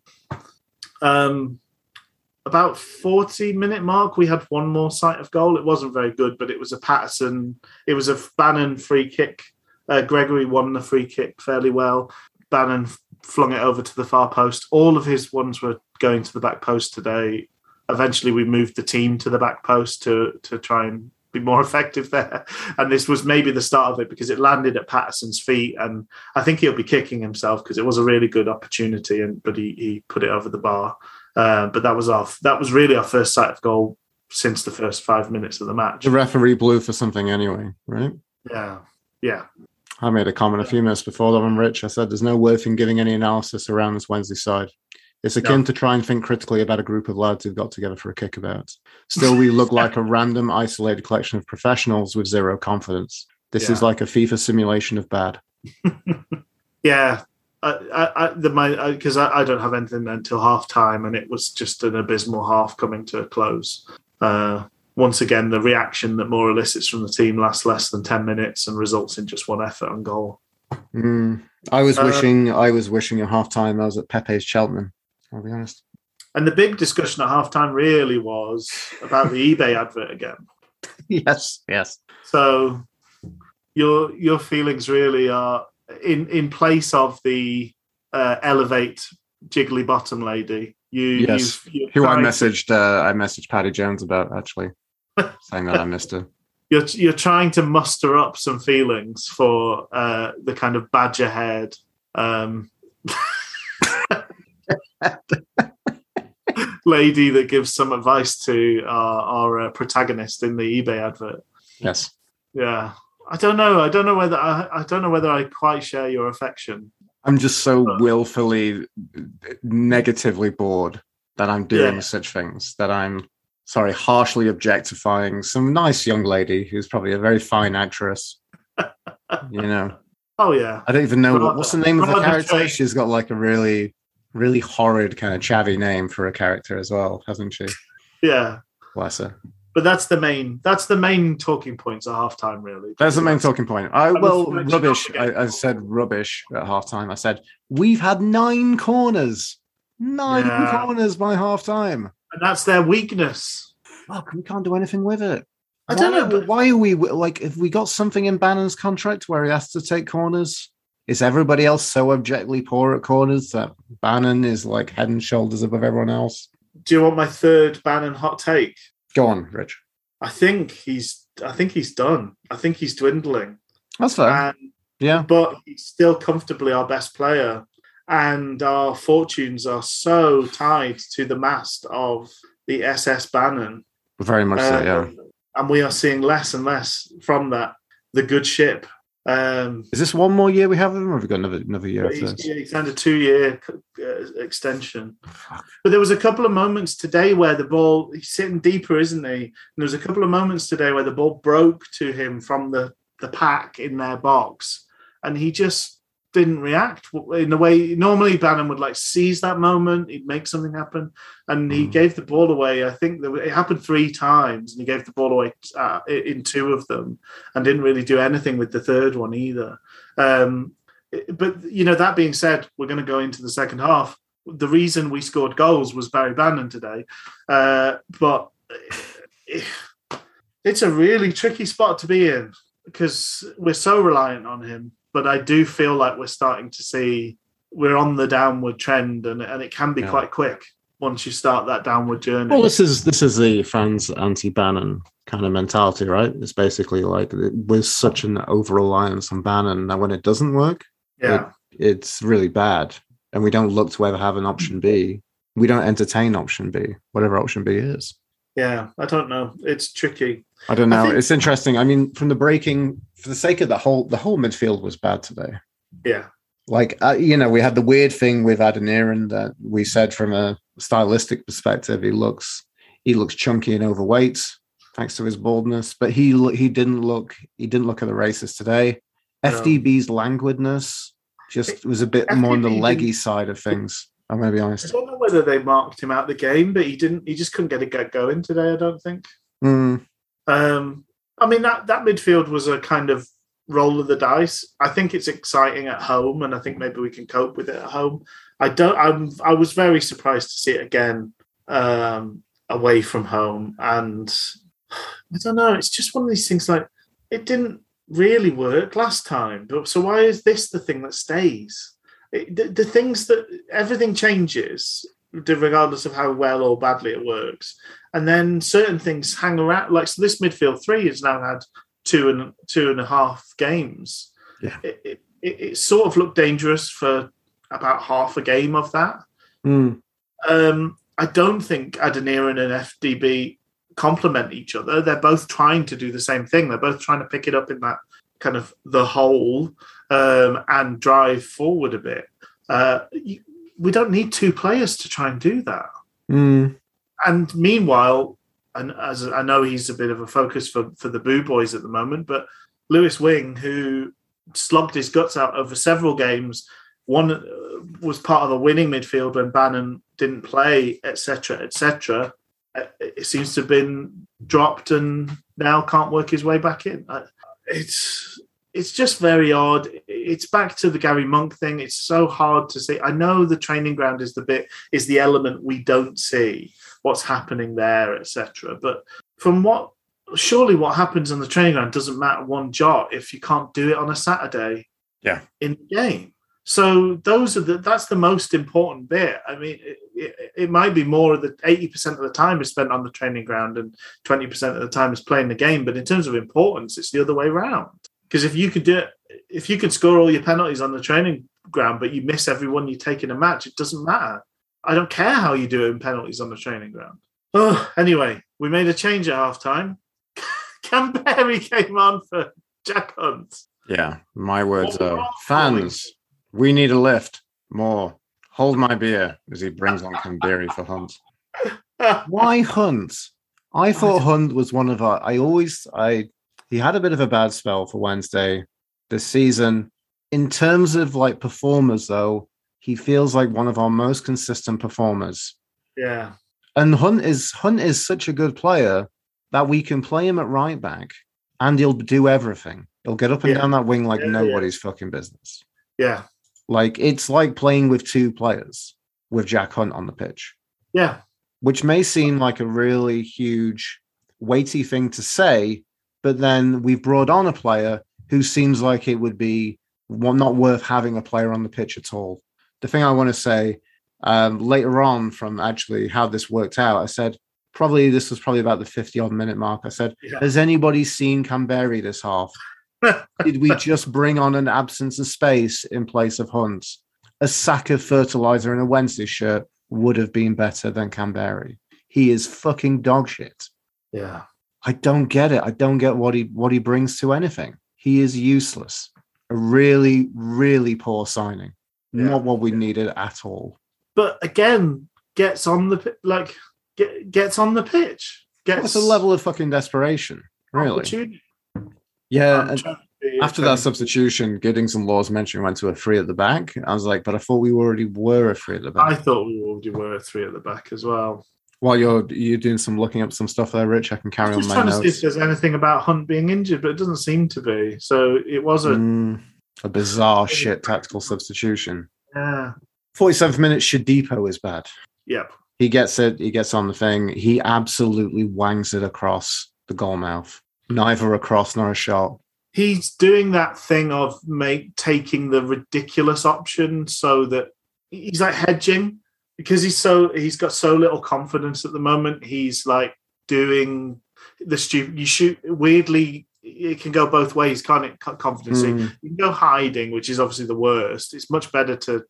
Um, about 40 minute mark we had one more sight of goal. It wasn't very good but it was a paterson it was a bannan free kick. Uh, gregory won the free kick fairly well. Bannan flung it over to the far post. All of his ones were going to the back post today. Eventually we moved the team to the back post to to try and be more effective there and this was maybe the start of it because it landed at paterson's feet and i think he'll be kicking himself because it was a really good opportunity and but he, he put it over the bar uh, but that was off. That was really our first sight of goal since the first five minutes of the match. The referee blew for something anyway, right? Yeah, yeah, I made a comment a few minutes before that one, Rich. I said there's no worth in giving any analysis around this Wednesday side. It's akin No. to try and think critically about a group of lads who've got together for a kickabout. Still, we look like a random, isolated collection of professionals with zero confidence. This is like a FIFA simulation of bad. yeah. I, I, I, the my because I, I don't have anything until half time, and it was just an abysmal half coming to a close. Uh, once again, the reaction that Moore elicits from the team lasts less than ten minutes and results in just one effort on goal. Mm, I was Uh, wishing, I was wishing at half time I was at Pepe's Cheltenham. I'll be honest. And the big discussion at halftime really was about the eBay advert again. yes, yes. So your your feelings really are in in place of the uh, elevate jiggly bottom lady. You, Yes. Who I messaged, uh, I messaged Patty Jones about actually saying that I missed her. You're you're trying to muster up some feelings for uh, the kind of badger head. Um, lady that gives some advice to our, our uh, protagonist in the eBay advert. Yes. Yeah, I don't know. I don't know whether I, I don't know whether I quite share your affection. I'm just so Uh. willfully negatively bored that I'm doing Yeah. such things that I'm sorry, harshly objectifying some nice young lady who's probably a very fine actress. you know, Oh yeah, I don't even know what, what's the name of the character. She's got like a really, really horrid kind of chavvy name for a character as well, hasn't she? yeah. Bless her. But that's the main. That's the main talking points at halftime, really. That's the main talking point. I well, rubbish. I, I said rubbish at halftime. I said we've had nine corners, nine Yeah. corners by halftime. And that's their weakness. Fuck, we can't do anything with it. I don't know, but- why are we like? If we got something in Bannan's contract where he has to take corners, is everybody else so objectively poor at corners that Bannan is like head and shoulders above everyone else? Do you want my third Bannan hot take? Go on, Rich. I think he's. I think he's done. I think he's dwindling. That's fair. And yeah. but he's still comfortably our best player. And our fortunes are so tied to the mast of the SS Bannan. Very much so, yeah. Um, And we are seeing less and less from that. The good ship. Um, Is this one more year we have him, or have we got another another year he's, yeah, he signed a two-year uh, extension. But there was a couple of moments today where the ball he's sitting deeper, isn't he? And there was a couple of moments today where the ball broke to him from the the pack in their box, and he just didn't react in the way normally Bannan would like seize that moment, he'd make something happen, and he Mm. gave the ball away. I think that it happened three times, and he gave the ball away uh, in two of them, and didn't really do anything with the third one either. Um, but you know, that being said, we're going to go into the second half. The reason we scored goals was Barry Bannan today, uh, but it's a really tricky spot to be in because we're so reliant on him. But I do feel like we're starting to see we're on the downward trend, and, and it can be Yeah. quite quick once you start that downward journey. Well, this is this is the fans anti-Bannan kind of mentality, right? It's basically like we're such an over reliance on Bannan that when it doesn't work, yeah, it's really bad, and we don't look to ever have an option B. We don't entertain option B, whatever option B is. Yeah. I don't know. It's tricky. I don't I know. think- it's interesting. I mean, from the breaking, for the sake of the whole, the whole midfield was bad today. Yeah, Like, uh, you know, we had the weird thing with Adeniran that we said from a stylistic perspective, he looks, he looks chunky and overweight thanks to his baldness, but he he didn't look, he didn't look at the races today. No. FDB's languidness just was a bit more on the leggy side of things. I'm going to be honest. I don't know whether they marked him out the game, but he didn't. He just couldn't get it get going today. I don't think. Mm, Um, I mean that that midfield was a kind of roll of the dice. I think it's exciting at home, and I think maybe we can cope with it at home. I don't. I'm. I was very surprised to see it again um, away from home, and I don't know. It's just one of these things. Like it didn't really work last time, but so why is this the thing that stays? It, the, the things that everything changes regardless of how well or badly it works and then certain things hang around. Like so, this midfield three has now had two and two and a half games. Yeah. it, it, it, it sort of looked dangerous for about half a game of that. mm, Um, I don't think Adeniran and FDB complement each other. They're both trying to do the same thing. They're both trying to pick it up in that kind of the hole um, and drive forward a bit. Uh, you, we don't need two players to try and do that mm, and meanwhile, and as I know he's a bit of a focus for for the Boo Boys at the moment, but Lewis Wing, who slogged his guts out over several games, one uh, was part of a winning midfield when Bannan didn't play, etc., etc. uh, It seems to have been dropped and now can't work his way back in. It's it's just very odd. It's back to the Gary Monk thing. It's so hard to see. I know the training ground is the bit is the element we don't see what's happening there, etc. But from what surely what happens on the training ground doesn't matter one jot if you can't do it on a Saturday. Yeah. In the game. So those are the that's the most important bit. I mean, it, it, it might be more of the eighty percent of the time is spent on the training ground and twenty percent of the time is playing the game. But in terms of importance, it's the other way around. Because if you could do it, if you could score all your penalties on the training ground, but you miss everyone you take in a match, it doesn't matter. I don't care how you do it in penalties on the training ground. Oh, anyway, we made a change at half time. Kamberi came on for Jack Hunt. yeah. My words are oh, fans. We need a lift. Moore. Hold my beer as he brings on Kamberi for Hunt. Why Hunt? I thought Hunt was one of our. I always. I. He had a bit of a bad spell for Wednesday this season. In terms of like performers, though, he feels like one of our most consistent performers. yeah, And Hunt is Hunt is such a good player that we can play him at right back, and he'll do everything. He'll get up and Yeah. down that wing like Yeah, yeah. nobody's fucking business. yeah, Like it's like playing with two players with Jack Hunt on the pitch, yeah, which may seem like a really huge, weighty thing to say, but then we've brought on a player who seems like it would be not worth having a player on the pitch at all. The thing I want to say um, later on from actually how this worked out, I said probably this was probably about the 50 odd minute mark. I said, Yeah. Has anybody seen Kamberi this half? Did we just bring on an absence of space in place of Hunt? A sack of fertilizer in a Wednesday shirt would have been better than Kamberi. He is fucking dog shit. Yeah. I don't get it. I don't get what he what he brings to anything. He is useless. A really, really poor signing. Yeah. Not what we needed at all. But again, gets on the like get, gets on the pitch. Gets What's the level of fucking desperation? Really? Yeah. After that substitution, Giddings and Laws mentioned went to a three at the back. I was like, but I thought we already were a three at the back. I thought we already were a three at the back as well. While you're you're doing some looking up some stuff there, Rich, I can carry I'm on just my trying to see if there's anything about Hunt being injured, but it doesn't seem to be. So it was a Mm, a bizarre shit tactical substitution. yeah, 47th minute, Shodipo is bad. yep. He gets it. He gets on the thing. He absolutely wangs it across the goal mouth. Neither a cross nor a shot. He's doing that thing of make taking the ridiculous option so that he's like hedging because he's so he's got so little confidence at the moment. He's like doing the stupid. You shoot weirdly. It can go both ways, can't it? Confidence. Mm. you can go hiding, which is obviously the worst. It's much better to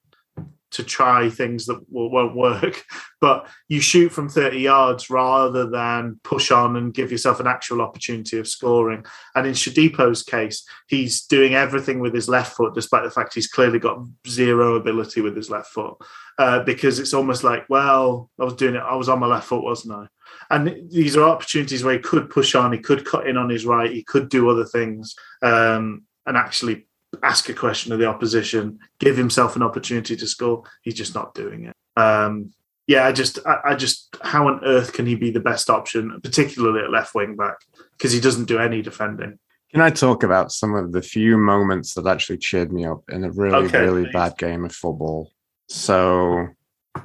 to try things that will, won't work, but you shoot from 30 yards rather than push on and give yourself an actual opportunity of scoring. And in Shodipo's case, he's doing everything with his left foot, despite the fact he's clearly got zero ability with his left foot. Uh, because it's almost like, well, I was doing it, I was on my left foot, wasn't I? And these are opportunities where he could push on, he could cut in on his right, he could do other things, um, and actually ask a question of the opposition, give himself an opportunity to score. He's just not doing it. Um, yeah, I just, I, I just, how on earth can he be the best option, particularly at left wing back, because he doesn't do any defending. Can I talk about some of the few moments that actually cheered me up in a really, Okay, really please. bad game of football? So I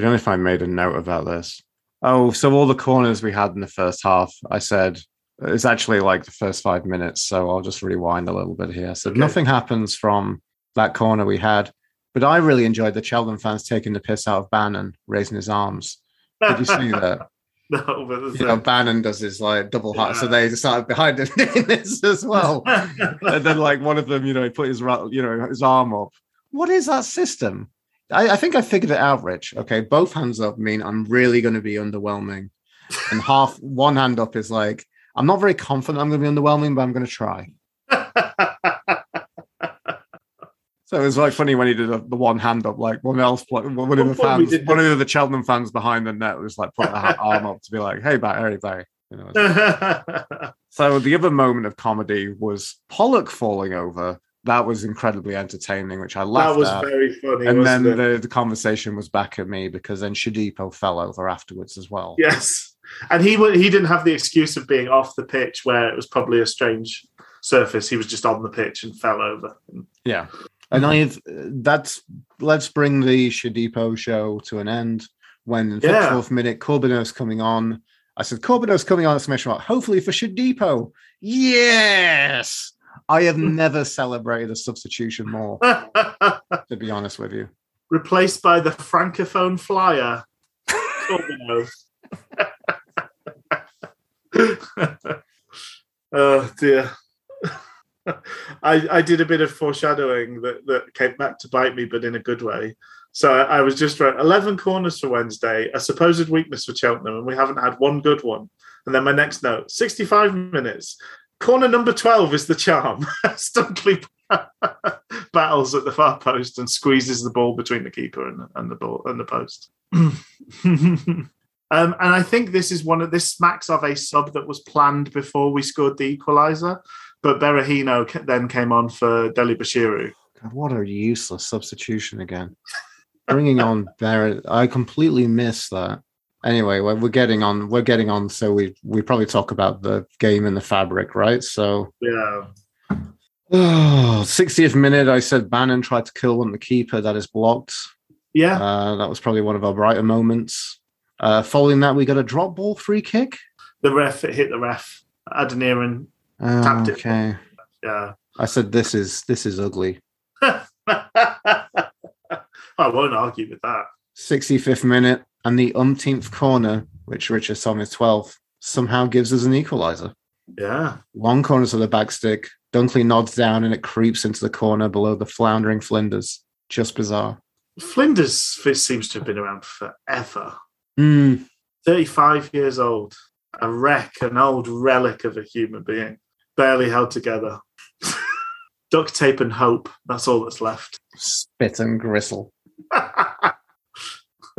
don't know if I made a note about this. Oh, so all the corners we had in the first half, I said it's actually like the first five minutes. So I'll just rewind a little bit here. So Okay. nothing happens from that corner we had, but I really enjoyed the Cheltenham fans taking the piss out of Bannan, raising his arms. Did you see that? no, but You know, Bannan does his like double heart, so they started behind him this as well. and then like one of them, you know, he put his you know his arm up. What is that system? I, I think I figured it out, Rich. Okay, both hands up mean I'm really going to be underwhelming, and half one hand up is like I'm not very confident I'm going to be underwhelming, but I'm going to try. So it was like funny when he did the, the one hand up, like one else, like, one of the fans, one of the Cheltenham fans behind the net was like put the arm up to be like, "Hey, Barry, Barry." You know, so the other moment of comedy was Pollock falling over. That was incredibly entertaining, which I laughed that was at. very funny. and wasn't then it? the, the conversation was back at me because then Shodipo fell over afterwards as well. Yes, and he he didn't have the excuse of being off the pitch where it was probably a strange surface. He was just on the pitch and fell over. Yeah. And I've that's let's bring the Shodipo show to an end. When in the Yeah. 54th minute, Corbeanus coming on. I said, Corbeanus coming on, exclamation mark, hopefully for Shodipo. Yes. I have never celebrated a substitution more, to be honest with you. Replaced by the francophone flyer. Corbeanu. oh dear. I, I did a bit of foreshadowing that, that came back to bite me, but in a good way. So I, I was just right. 11 corners for Wednesday, a supposed weakness for Cheltenham, and we haven't had one good one. And then my next note 65 minutes. Corner number 12 is the charm. Dunkley battles at the far post and squeezes the ball between the keeper and, and the ball and the post. um, and I think this is one of this smacks of a sub that was planned before we scored the equaliser. But Berahino then came on for Dele-Bashiru. God, what a useless substitution again. Bringing on Barrett, I completely missed that. Anyway, we're we're getting on. We're getting on. So we we probably talk about the game and the fabric, right? So Yeah. Oh, 60th minute, I said Bannan tried to kill one of the keeper that is blocked. Yeah. Uh, that was probably one of our brighter moments. Uh, following that, we got a drop ball free kick. the ref, it hit the ref. Adeniran. Oh, Tapped it. okay. Yeah. I said this is this is ugly. I won't argue with that. 65th minute, and the umpteenth corner, which Richard on his 12th, somehow gives us an equalizer. Yeah. Long corner to the back stick. Dunkley nods down and it creeps into the corner below the floundering Flinders. Just bizarre. Flinders seems to have been around forever. Mm, 35 years old. A wreck, an old relic of a human being. Barely held together. Duct tape and hope. That's all that's left. spit and gristle.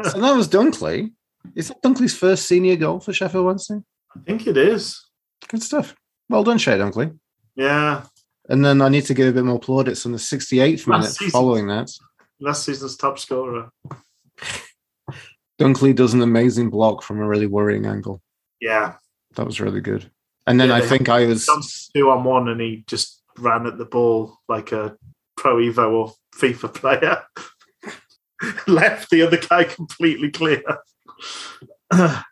So that was Dunkley. Is that Dunkley's first senior goal for Sheffield Wednesday? I think it is. Good stuff. Well done, Shay Dunkley. Yeah. And then I need to give a bit more plaudits on the 68th minute season. following that. Last season's top scorer. Dunkley does an amazing block from a really worrying angle. Yeah. That was really good. And then Yeah, I think I was two on one and he just ran at the ball like a Pro Evo or FIFA player. Left the other guy completely clear.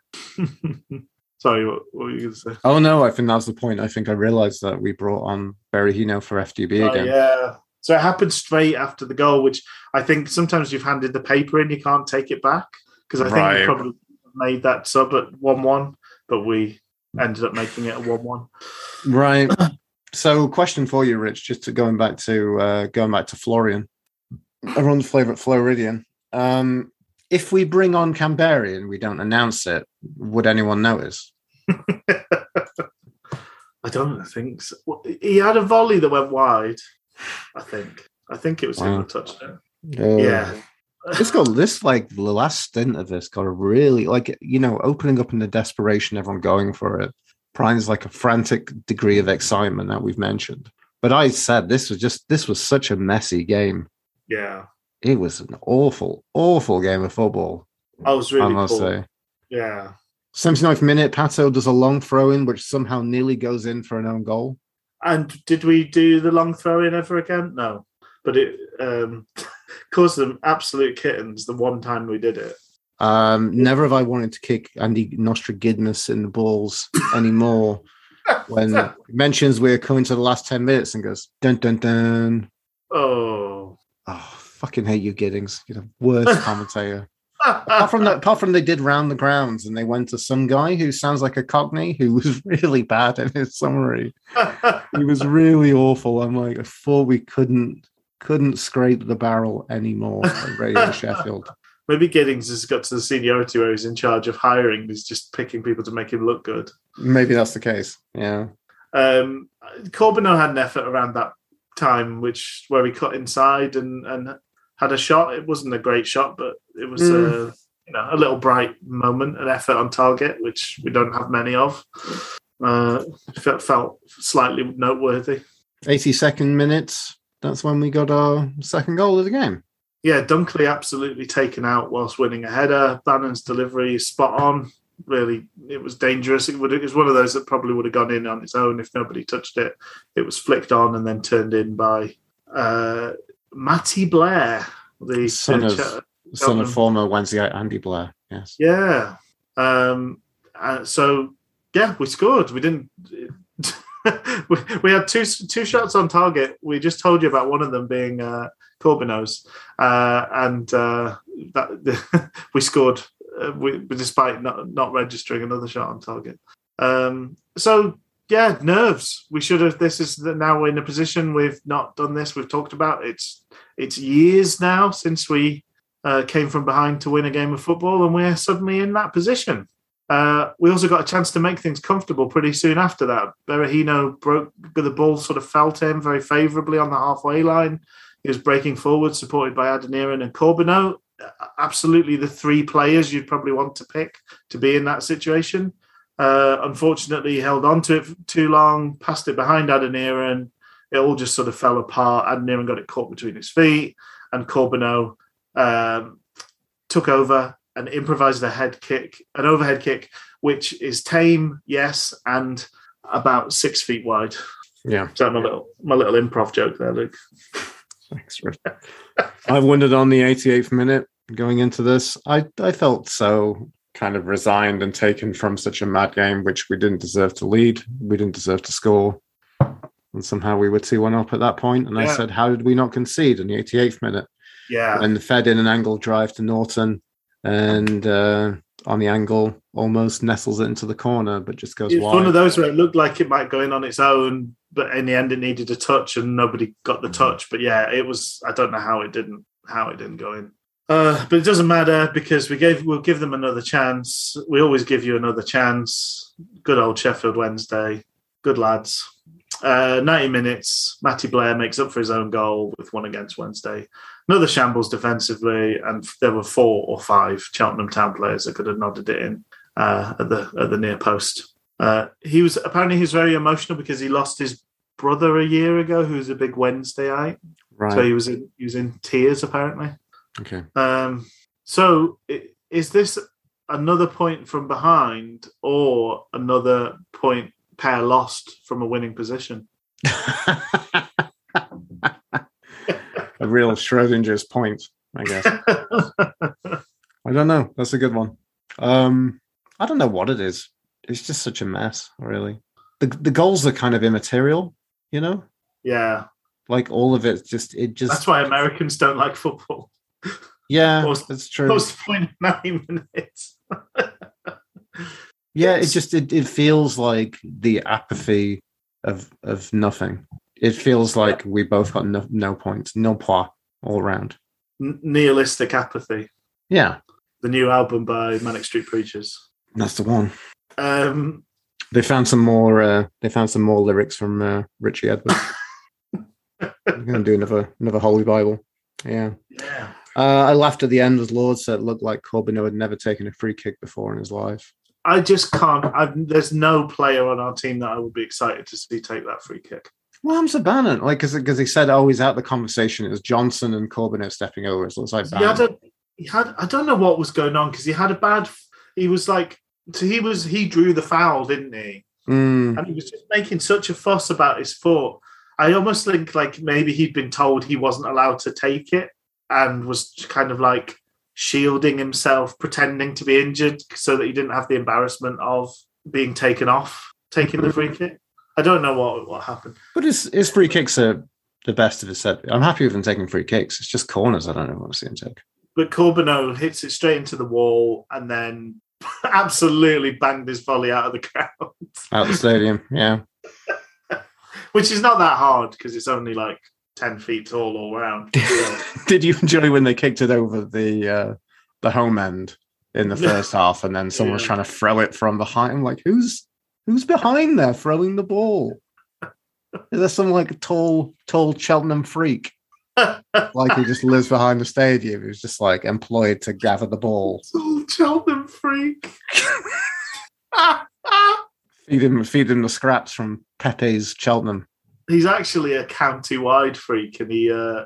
Sorry, what, what were you going to say? Oh no, I think that's the point. I think I realized that we brought on Berahino for FDB Oh, again. yeah. So it happened straight after the goal, which I think sometimes you've handed the paper in, you can't take it back. Because I think Right. we probably made that sub at 1 1, but we ended up making it a 1 1. Right. So, question for you, Rich, just to going back to uh, going back to Florian, everyone's favorite Floridian. Um, if we bring on Kamberi and we don't announce it, would anyone notice? I don't think so. Well, He had a volley that went wide, I think. I think it was him Wow. that touched it. Yeah. This got this like the last stint of this got a really like you know opening up in the desperation, everyone going for it. Prime's like a frantic degree of excitement that we've mentioned. But I said this was just this was such a messy game. Yeah. It was an awful, awful game of football. I was really I must poor. say. Yeah. 79th minute, Pato does a long throw in, which somehow nearly goes in for an own goal. And did we do the long throw in ever again? No. But it um, caused them absolute kittens the one time we did it. Um, never have I wanted to kick Andy Nostragidmus in the balls anymore. when he mentions we're coming to the last 10 minutes and goes, dun dun dun. Oh. Oh, fucking hate you, Giddings. You're the worst commentator. apart from that, apart from they did round the grounds and they went to some guy who sounds like a cockney who was really bad in his summary. He was really awful. I'm like, I thought we couldn't couldn't scrape the barrel anymore at Radio Sheffield. Maybe Giddings has got to the seniority where he's in charge of hiring. He's just picking people to make him look good. Maybe that's the case. Yeah. Um, Corbeanu had an effort around that time, which where he cut inside and, and had a shot. It wasn't a great shot, but it was Mm. a you know a little bright moment, an effort on target, which we don't have many of. Uh, felt, felt slightly noteworthy. 82nd minutes. That's when we got our second goal of the game. Yeah, Dunkley absolutely taken out whilst winning a header. Bannan's delivery is spot on. Really, it was dangerous. It, would, it was one of those that probably would have gone in on its own if nobody touched it. It was flicked on and then turned in by uh, Matty Blair, the Son of- the- Son of former Wednesday Andy Blair. Yes. yeah. Um, uh, so yeah, we scored. We didn't. we, had two two shots on target. We just told you about one of them being uh, Corbeanu's, uh, and uh, that we scored. Uh, we, despite not not registering another shot on target. Um, so yeah, nerves. We should have. This is the, now we're in a position we've not done this. We've talked about it's it's years now since we uh, came from behind to win a game of football, and we're suddenly in that position. Uh, we also got a chance to make things comfortable pretty soon after that. Berahino broke the ball, sort of fell to him very favourably on the halfway line. He was breaking forward, supported by Adeniran and Corbeanu. Absolutely, the three players you'd probably want to pick to be in that situation. Uh, unfortunately, he held on to it too long, passed it behind Adeniran. It all just sort of fell apart. Adeniran got it caught between his feet, and Corbeanu um, took over and improvised a head kick, an overhead kick, which is tame, yes, and about six feet wide. Yeah. So my little my little improv joke there, Luke. Thanks, Rich. I wondered on the 88th minute going into this. I, I felt so kind of resigned and taken from such a mad game, which we didn't deserve to lead. We didn't deserve to score. and somehow we were 2 1 up at that point. And I said, How did we not concede in the 88th minute? Yeah. And fed in an angle drive to Norton and uh, on the angle almost nestles it into the corner, but just goes It's wide. one of those where it looked like it might go in on its own, but in the end it needed a touch and nobody got the touch. But yeah, it was I don't know how it didn't how it didn't go in. Uh, but it doesn't matter because we gave we'll give them another chance. We always give you another chance. Good old Sheffield Wednesday. Good lads. Uh, 90 minutes. Matty Blair makes up for his own goal with one against Wednesday. Another shambles defensively, and there were four or five Cheltenham Town players that could have nodded it in uh, at the at the near post. Uh, he was apparently he was very emotional because he lost his brother a year ago, who's a big Wednesdayite. right. So he was in he was in tears apparently. okay. Um, so is this another point from behind or another point pair lost from a winning position? a real Schrodinger's point, I guess. I don't know. That's a good one. Um, I don't know what it is. It's just such a mess, really. The the goals are kind of immaterial, you know. yeah, Like all of it, just it just that's why Americans don't like football. yeah, that's true. The point of ninety minutes? Yeah, it just it, it feels like the apathy of of nothing. It feels like we both got no, no points, no points all around. N- nihilistic apathy. Yeah, The new album by Manic Street Preachers. that's the one. Um, They found some more. Uh, they found some more lyrics from uh, Richey Edwards. I'm gonna do another another Holy Bible. Yeah, yeah. uh, I laughed at the end as Lord said it looked like Corbeanu had never taken a free kick before in his life. I just can't. I've, there's no player on our team that I would be excited to see take that free kick. Well, I'm so Bannan, like because he said, "Oh, he's out the conversation." It was Johnson and Corbeanu stepping over. So it's like He had, Bannan. a, he had. I don't know what was going on because he had a bad. He was like. So he was. He drew the foul, didn't he? Mm, And he was just making such a fuss about his foot. I almost think like maybe he'd been told he wasn't allowed to take it and was kind of like shielding himself, pretending to be injured so that he didn't have the embarrassment of being taken off, taking the free kick. I don't know what what happened. but his his free kicks are the best of his set. I'm happy with him taking free kicks. It's just corners. I don't know what to see him take. But Corbeanu hits it straight into the wall and then absolutely banged his volley out of the ground, Out the stadium. Yeah. which is not that hard because it's only like 10 feet tall all round. Did you enjoy when they kicked it over the uh, the home end in the first half, and then someone was trying to throw it from behind? I'm like, who's who's behind there throwing the ball? Is there some like tall tall Cheltenham freak like who just lives behind the stadium who's just like employed to gather the ball, Little Cheltenham freak. feed him feed him the scraps from Pepe's Cheltenham? He's actually a county-wide freak, and he uh,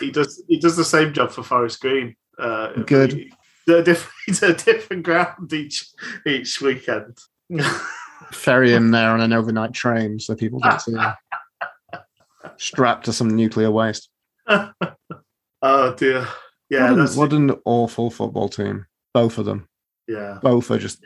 he does he does the same job for Forest Green. Uh, Good. He, they're different, he's a different ground each each weekend. Ferry him there on an overnight train so people don't see. Strapped to some nuclear waste. oh dear. Yeah, what, an, that's what an awful football team. Both of them. yeah. Both are just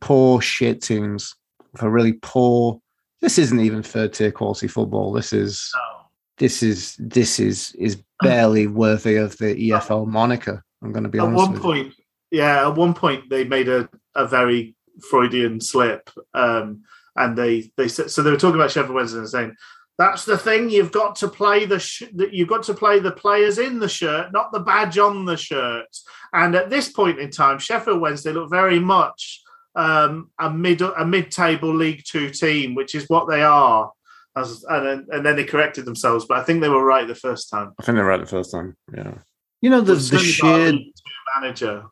poor shit teams for really poor. This isn't even third tier quality football. This is No. this is this is is barely worthy of the EFL moniker. I'm going to be At honest. one with you. point, yeah, at one point they made a, a very Freudian slip, um, and they they said so they were talking about Sheffield Wednesday and saying that's the thing you've got to play the sh- that you've got to play the players in the shirt, not the badge on the shirt. And at this point in time, Sheffield Wednesday look very much um, a mid a mid table League Two team, which is what they are. As, and then, and then they corrected themselves, but I think they were right the first time. I think they were right the first time. Yeah. You know the, the certainly not a sheer manager.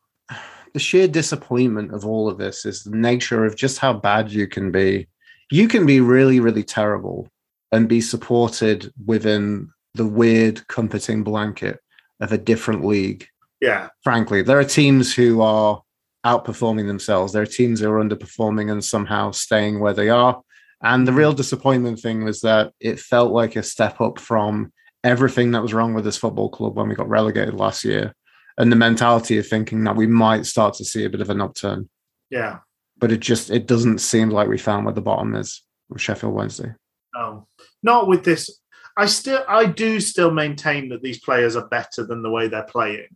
the sheer disappointment of all of this is the nature of just how bad you can be. You can be really, really terrible and be supported within the weird comforting blanket of a different league. Yeah, Frankly, there are teams who are outperforming themselves. There are teams who are underperforming and somehow staying where they are. And the mm-hmm. real disappointment thing was that it felt like a step up from everything that was wrong with this football club when we got relegated last year and the mentality of thinking that we might start to see a bit of an upturn. yeah. But it just it doesn't seem like we found where the bottom is with Sheffield Wednesday. Oh, not with this. I still, I do still maintain that these players are better than the way they're playing.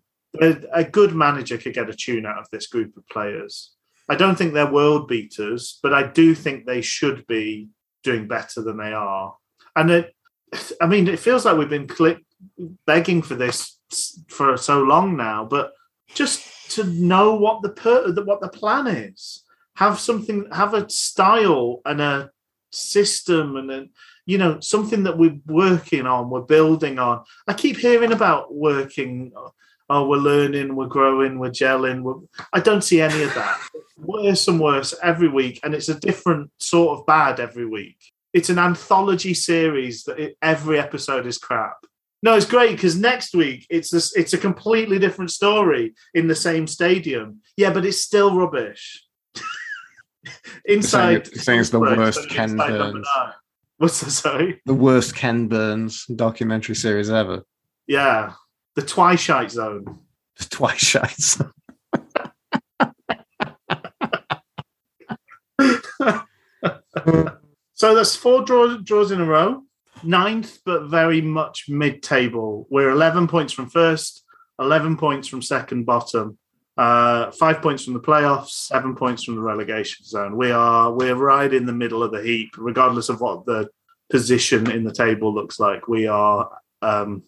A, good manager could get a tune out of this group of players. I don't think they're world beaters, but I do think they should be doing better than they are. And it, I mean, it feels like we've been click, begging for this for so long now, but just to know what the per, what the plan is, have something, have a style and a system and a you know something that we're working on, we're building on. I keep hearing about working. Oh, we're learning, we're growing, we're gelling. We're, I don't see any of that. worse and worse every week, and it's a different sort of bad every week. It's an anthology series that it, every episode is crap. No, it's great because next week it's a, it's a completely different story in the same stadium. Yeah, but it's still rubbish. inside, saying, saying it's the worst Ken Burns. What's that? Sorry, the worst Ken Burns documentary series ever. Yeah, the Twilight Zone. The Twilight Zone. so that's four draws, draws in a row. Ninth, but very much mid-table. We're eleven points from first, eleven points from second bottom, uh, five points from the playoffs, seven points from the relegation zone. We are we're right in the middle of the heap, regardless of what the position in the table looks like. We are, um,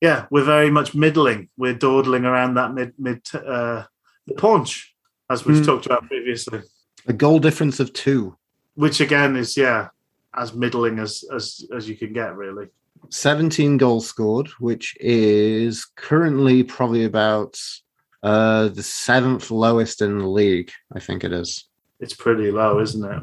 yeah, we're very much middling. We're dawdling around that mid mid uh, the punch, as we've mm. talked about previously. A goal difference of two, which again is yeah, as middling as as as you can get, really. 17 goals scored, which is currently probably about uh, the seventh lowest in the league, I think it is. It's pretty low, isn't it?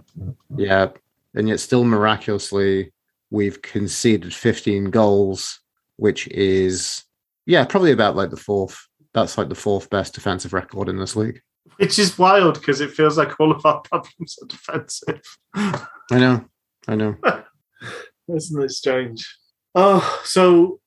Yeah. And yet, still miraculously, we've conceded 15 goals, which is, yeah, probably about like the fourth. That's like the fourth best defensive record in this league. Which is wild because it feels like all of our problems are defensive. I know. I know. Isn't it strange? Oh, so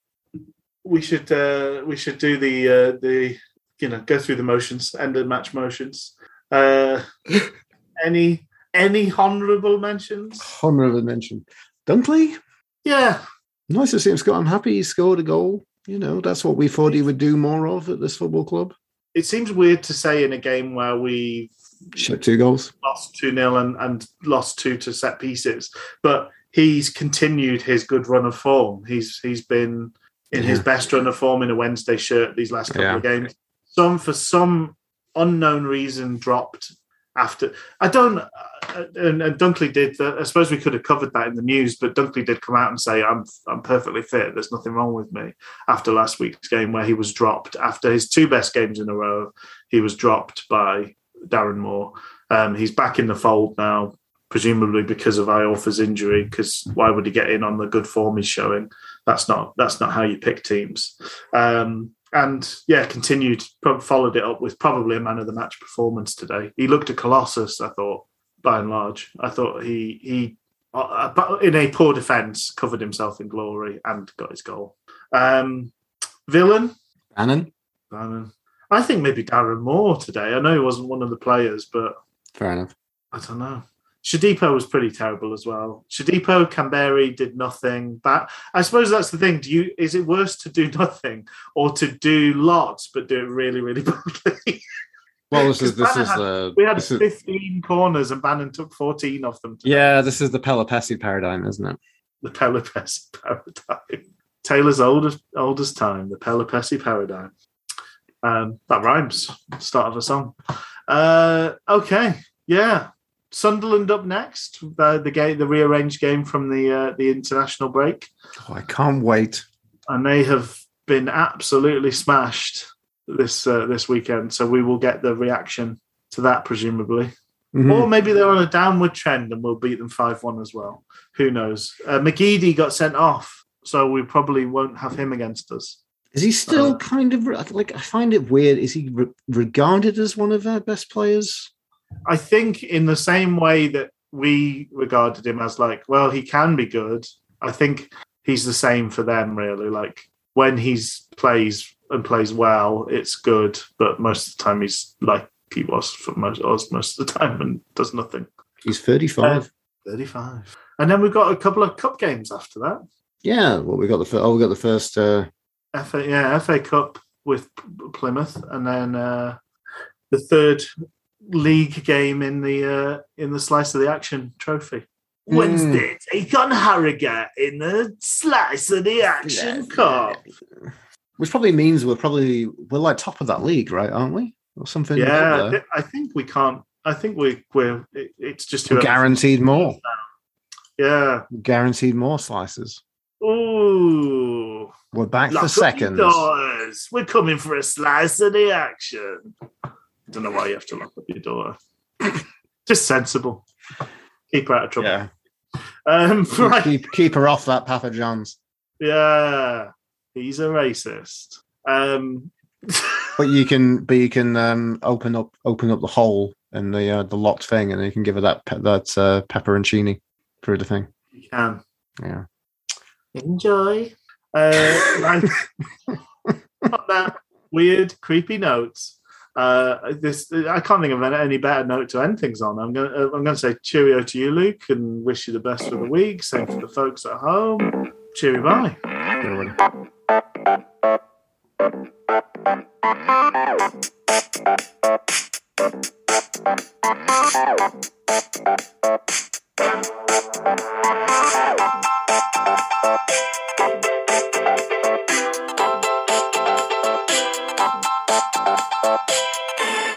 we should uh, we should do the uh, the you know go through the motions, end of match motions. Uh, any any honourable mentions? Honourable mention, Dunkley. Yeah, nice to see him score. I'm happy he scored a goal. You know, that's what we thought he would do more of at this football club. It seems weird to say in a game where we shot two goals, lost two 0 and, and lost two to set pieces, but he's continued his good run of form. He's he's been in yeah. his best run of form in a Wednesday shirt these last couple yeah. of games some for some unknown reason dropped after. I don't. Uh, and, and, Dunkley did. Uh, I suppose we could have covered that in the news, but Dunkley did come out and say, "I'm I'm perfectly fit. There's nothing wrong with me." After last week's game, where he was dropped after his two best games in a row, he was dropped by Darren Moore. Um, he's back in the fold now, presumably because of Iorfa's injury. Because why would he get in on the good form he's showing? That's not that's not how you pick teams. Um, and yeah, continued, followed it up with probably a man of the match performance today. He looked a colossus, I thought, by and large. I thought he he uh, in a poor defence covered himself in glory and got his goal. Um, villain Bannan. Bannan. I think maybe Darren Moore today. I know he wasn't one of the players, but fair enough. I don't know. Shodipo was pretty terrible as well. Shodipo, Kamberi did nothing. But I suppose that's the thing. Do you is it worse to do nothing or to do lots but do it really, really badly? Well, this is this is had, uh, we had fifteen is, corners and Bannan took fourteen of them. Today. Yeah, this is the Pelupessy paradigm, isn't it? The Pelupessy paradigm. Taylor's oldest oldest time, the Pelupessy paradigm. Um, that rhymes. Start of a song. Uh, okay, yeah. Sunderland up next. Uh, the game, the rearranged game from the uh, the international break. Oh, I can't wait. And they have been absolutely smashed this uh, this weekend. So we will get the reaction to that presumably. Mm-hmm. Or maybe they're on a downward trend and we'll beat them 5 1 as well. Who knows? Uh, McGeady got sent off, so we probably won't have him against us. Is he still uh, kind of like? I find it weird. Is he re- regarded as one of our best players? I think in the same way that we regarded him as like, well, he can be good. I think he's the same for them, really. Like when he's plays and plays well, it's good, but most of the time he's like he was for most us most of the time and does nothing. He's thirty-five. Uh, thirty-five. And then we've got a couple of cup games after that. Yeah, well, we got the fir- oh, we got the first. Uh, FA, yeah, FA Cup with Plymouth, and then uh, the third league game in the uh, in the slice of the action trophy. Mm. Wednesday, take on Harrogate in the slice of the action cup. which probably means we're probably we're like top of that league, right? Aren't we? Or something. Yeah, like. I think we can't. I think we we're. it- It's just guaranteed more. Yeah. Guaranteed more slices. Ooh. We're back Lock for seconds. doors. We're coming for a slice of the action. Don't know why you have to lock up your door. Just sensible. Keep her out of trouble. Yeah, Um, right. keep keep her off that Papa John's. Yeah. He's a racist. Um, But you can, but you can um, open up open up the hole in the uh, the locked thing, and you can give her that pe- that uh, pepperoncini through the thing. you can Yeah. enjoy. Uh, right. On that weird, creepy notes. Uh, this I can't think of any- better note to end things on. I'm gonna uh, I'm gonna say cheerio to you, Luke, and wish you the best for the week. Same for the folks at home. Cheerio, bye. Thank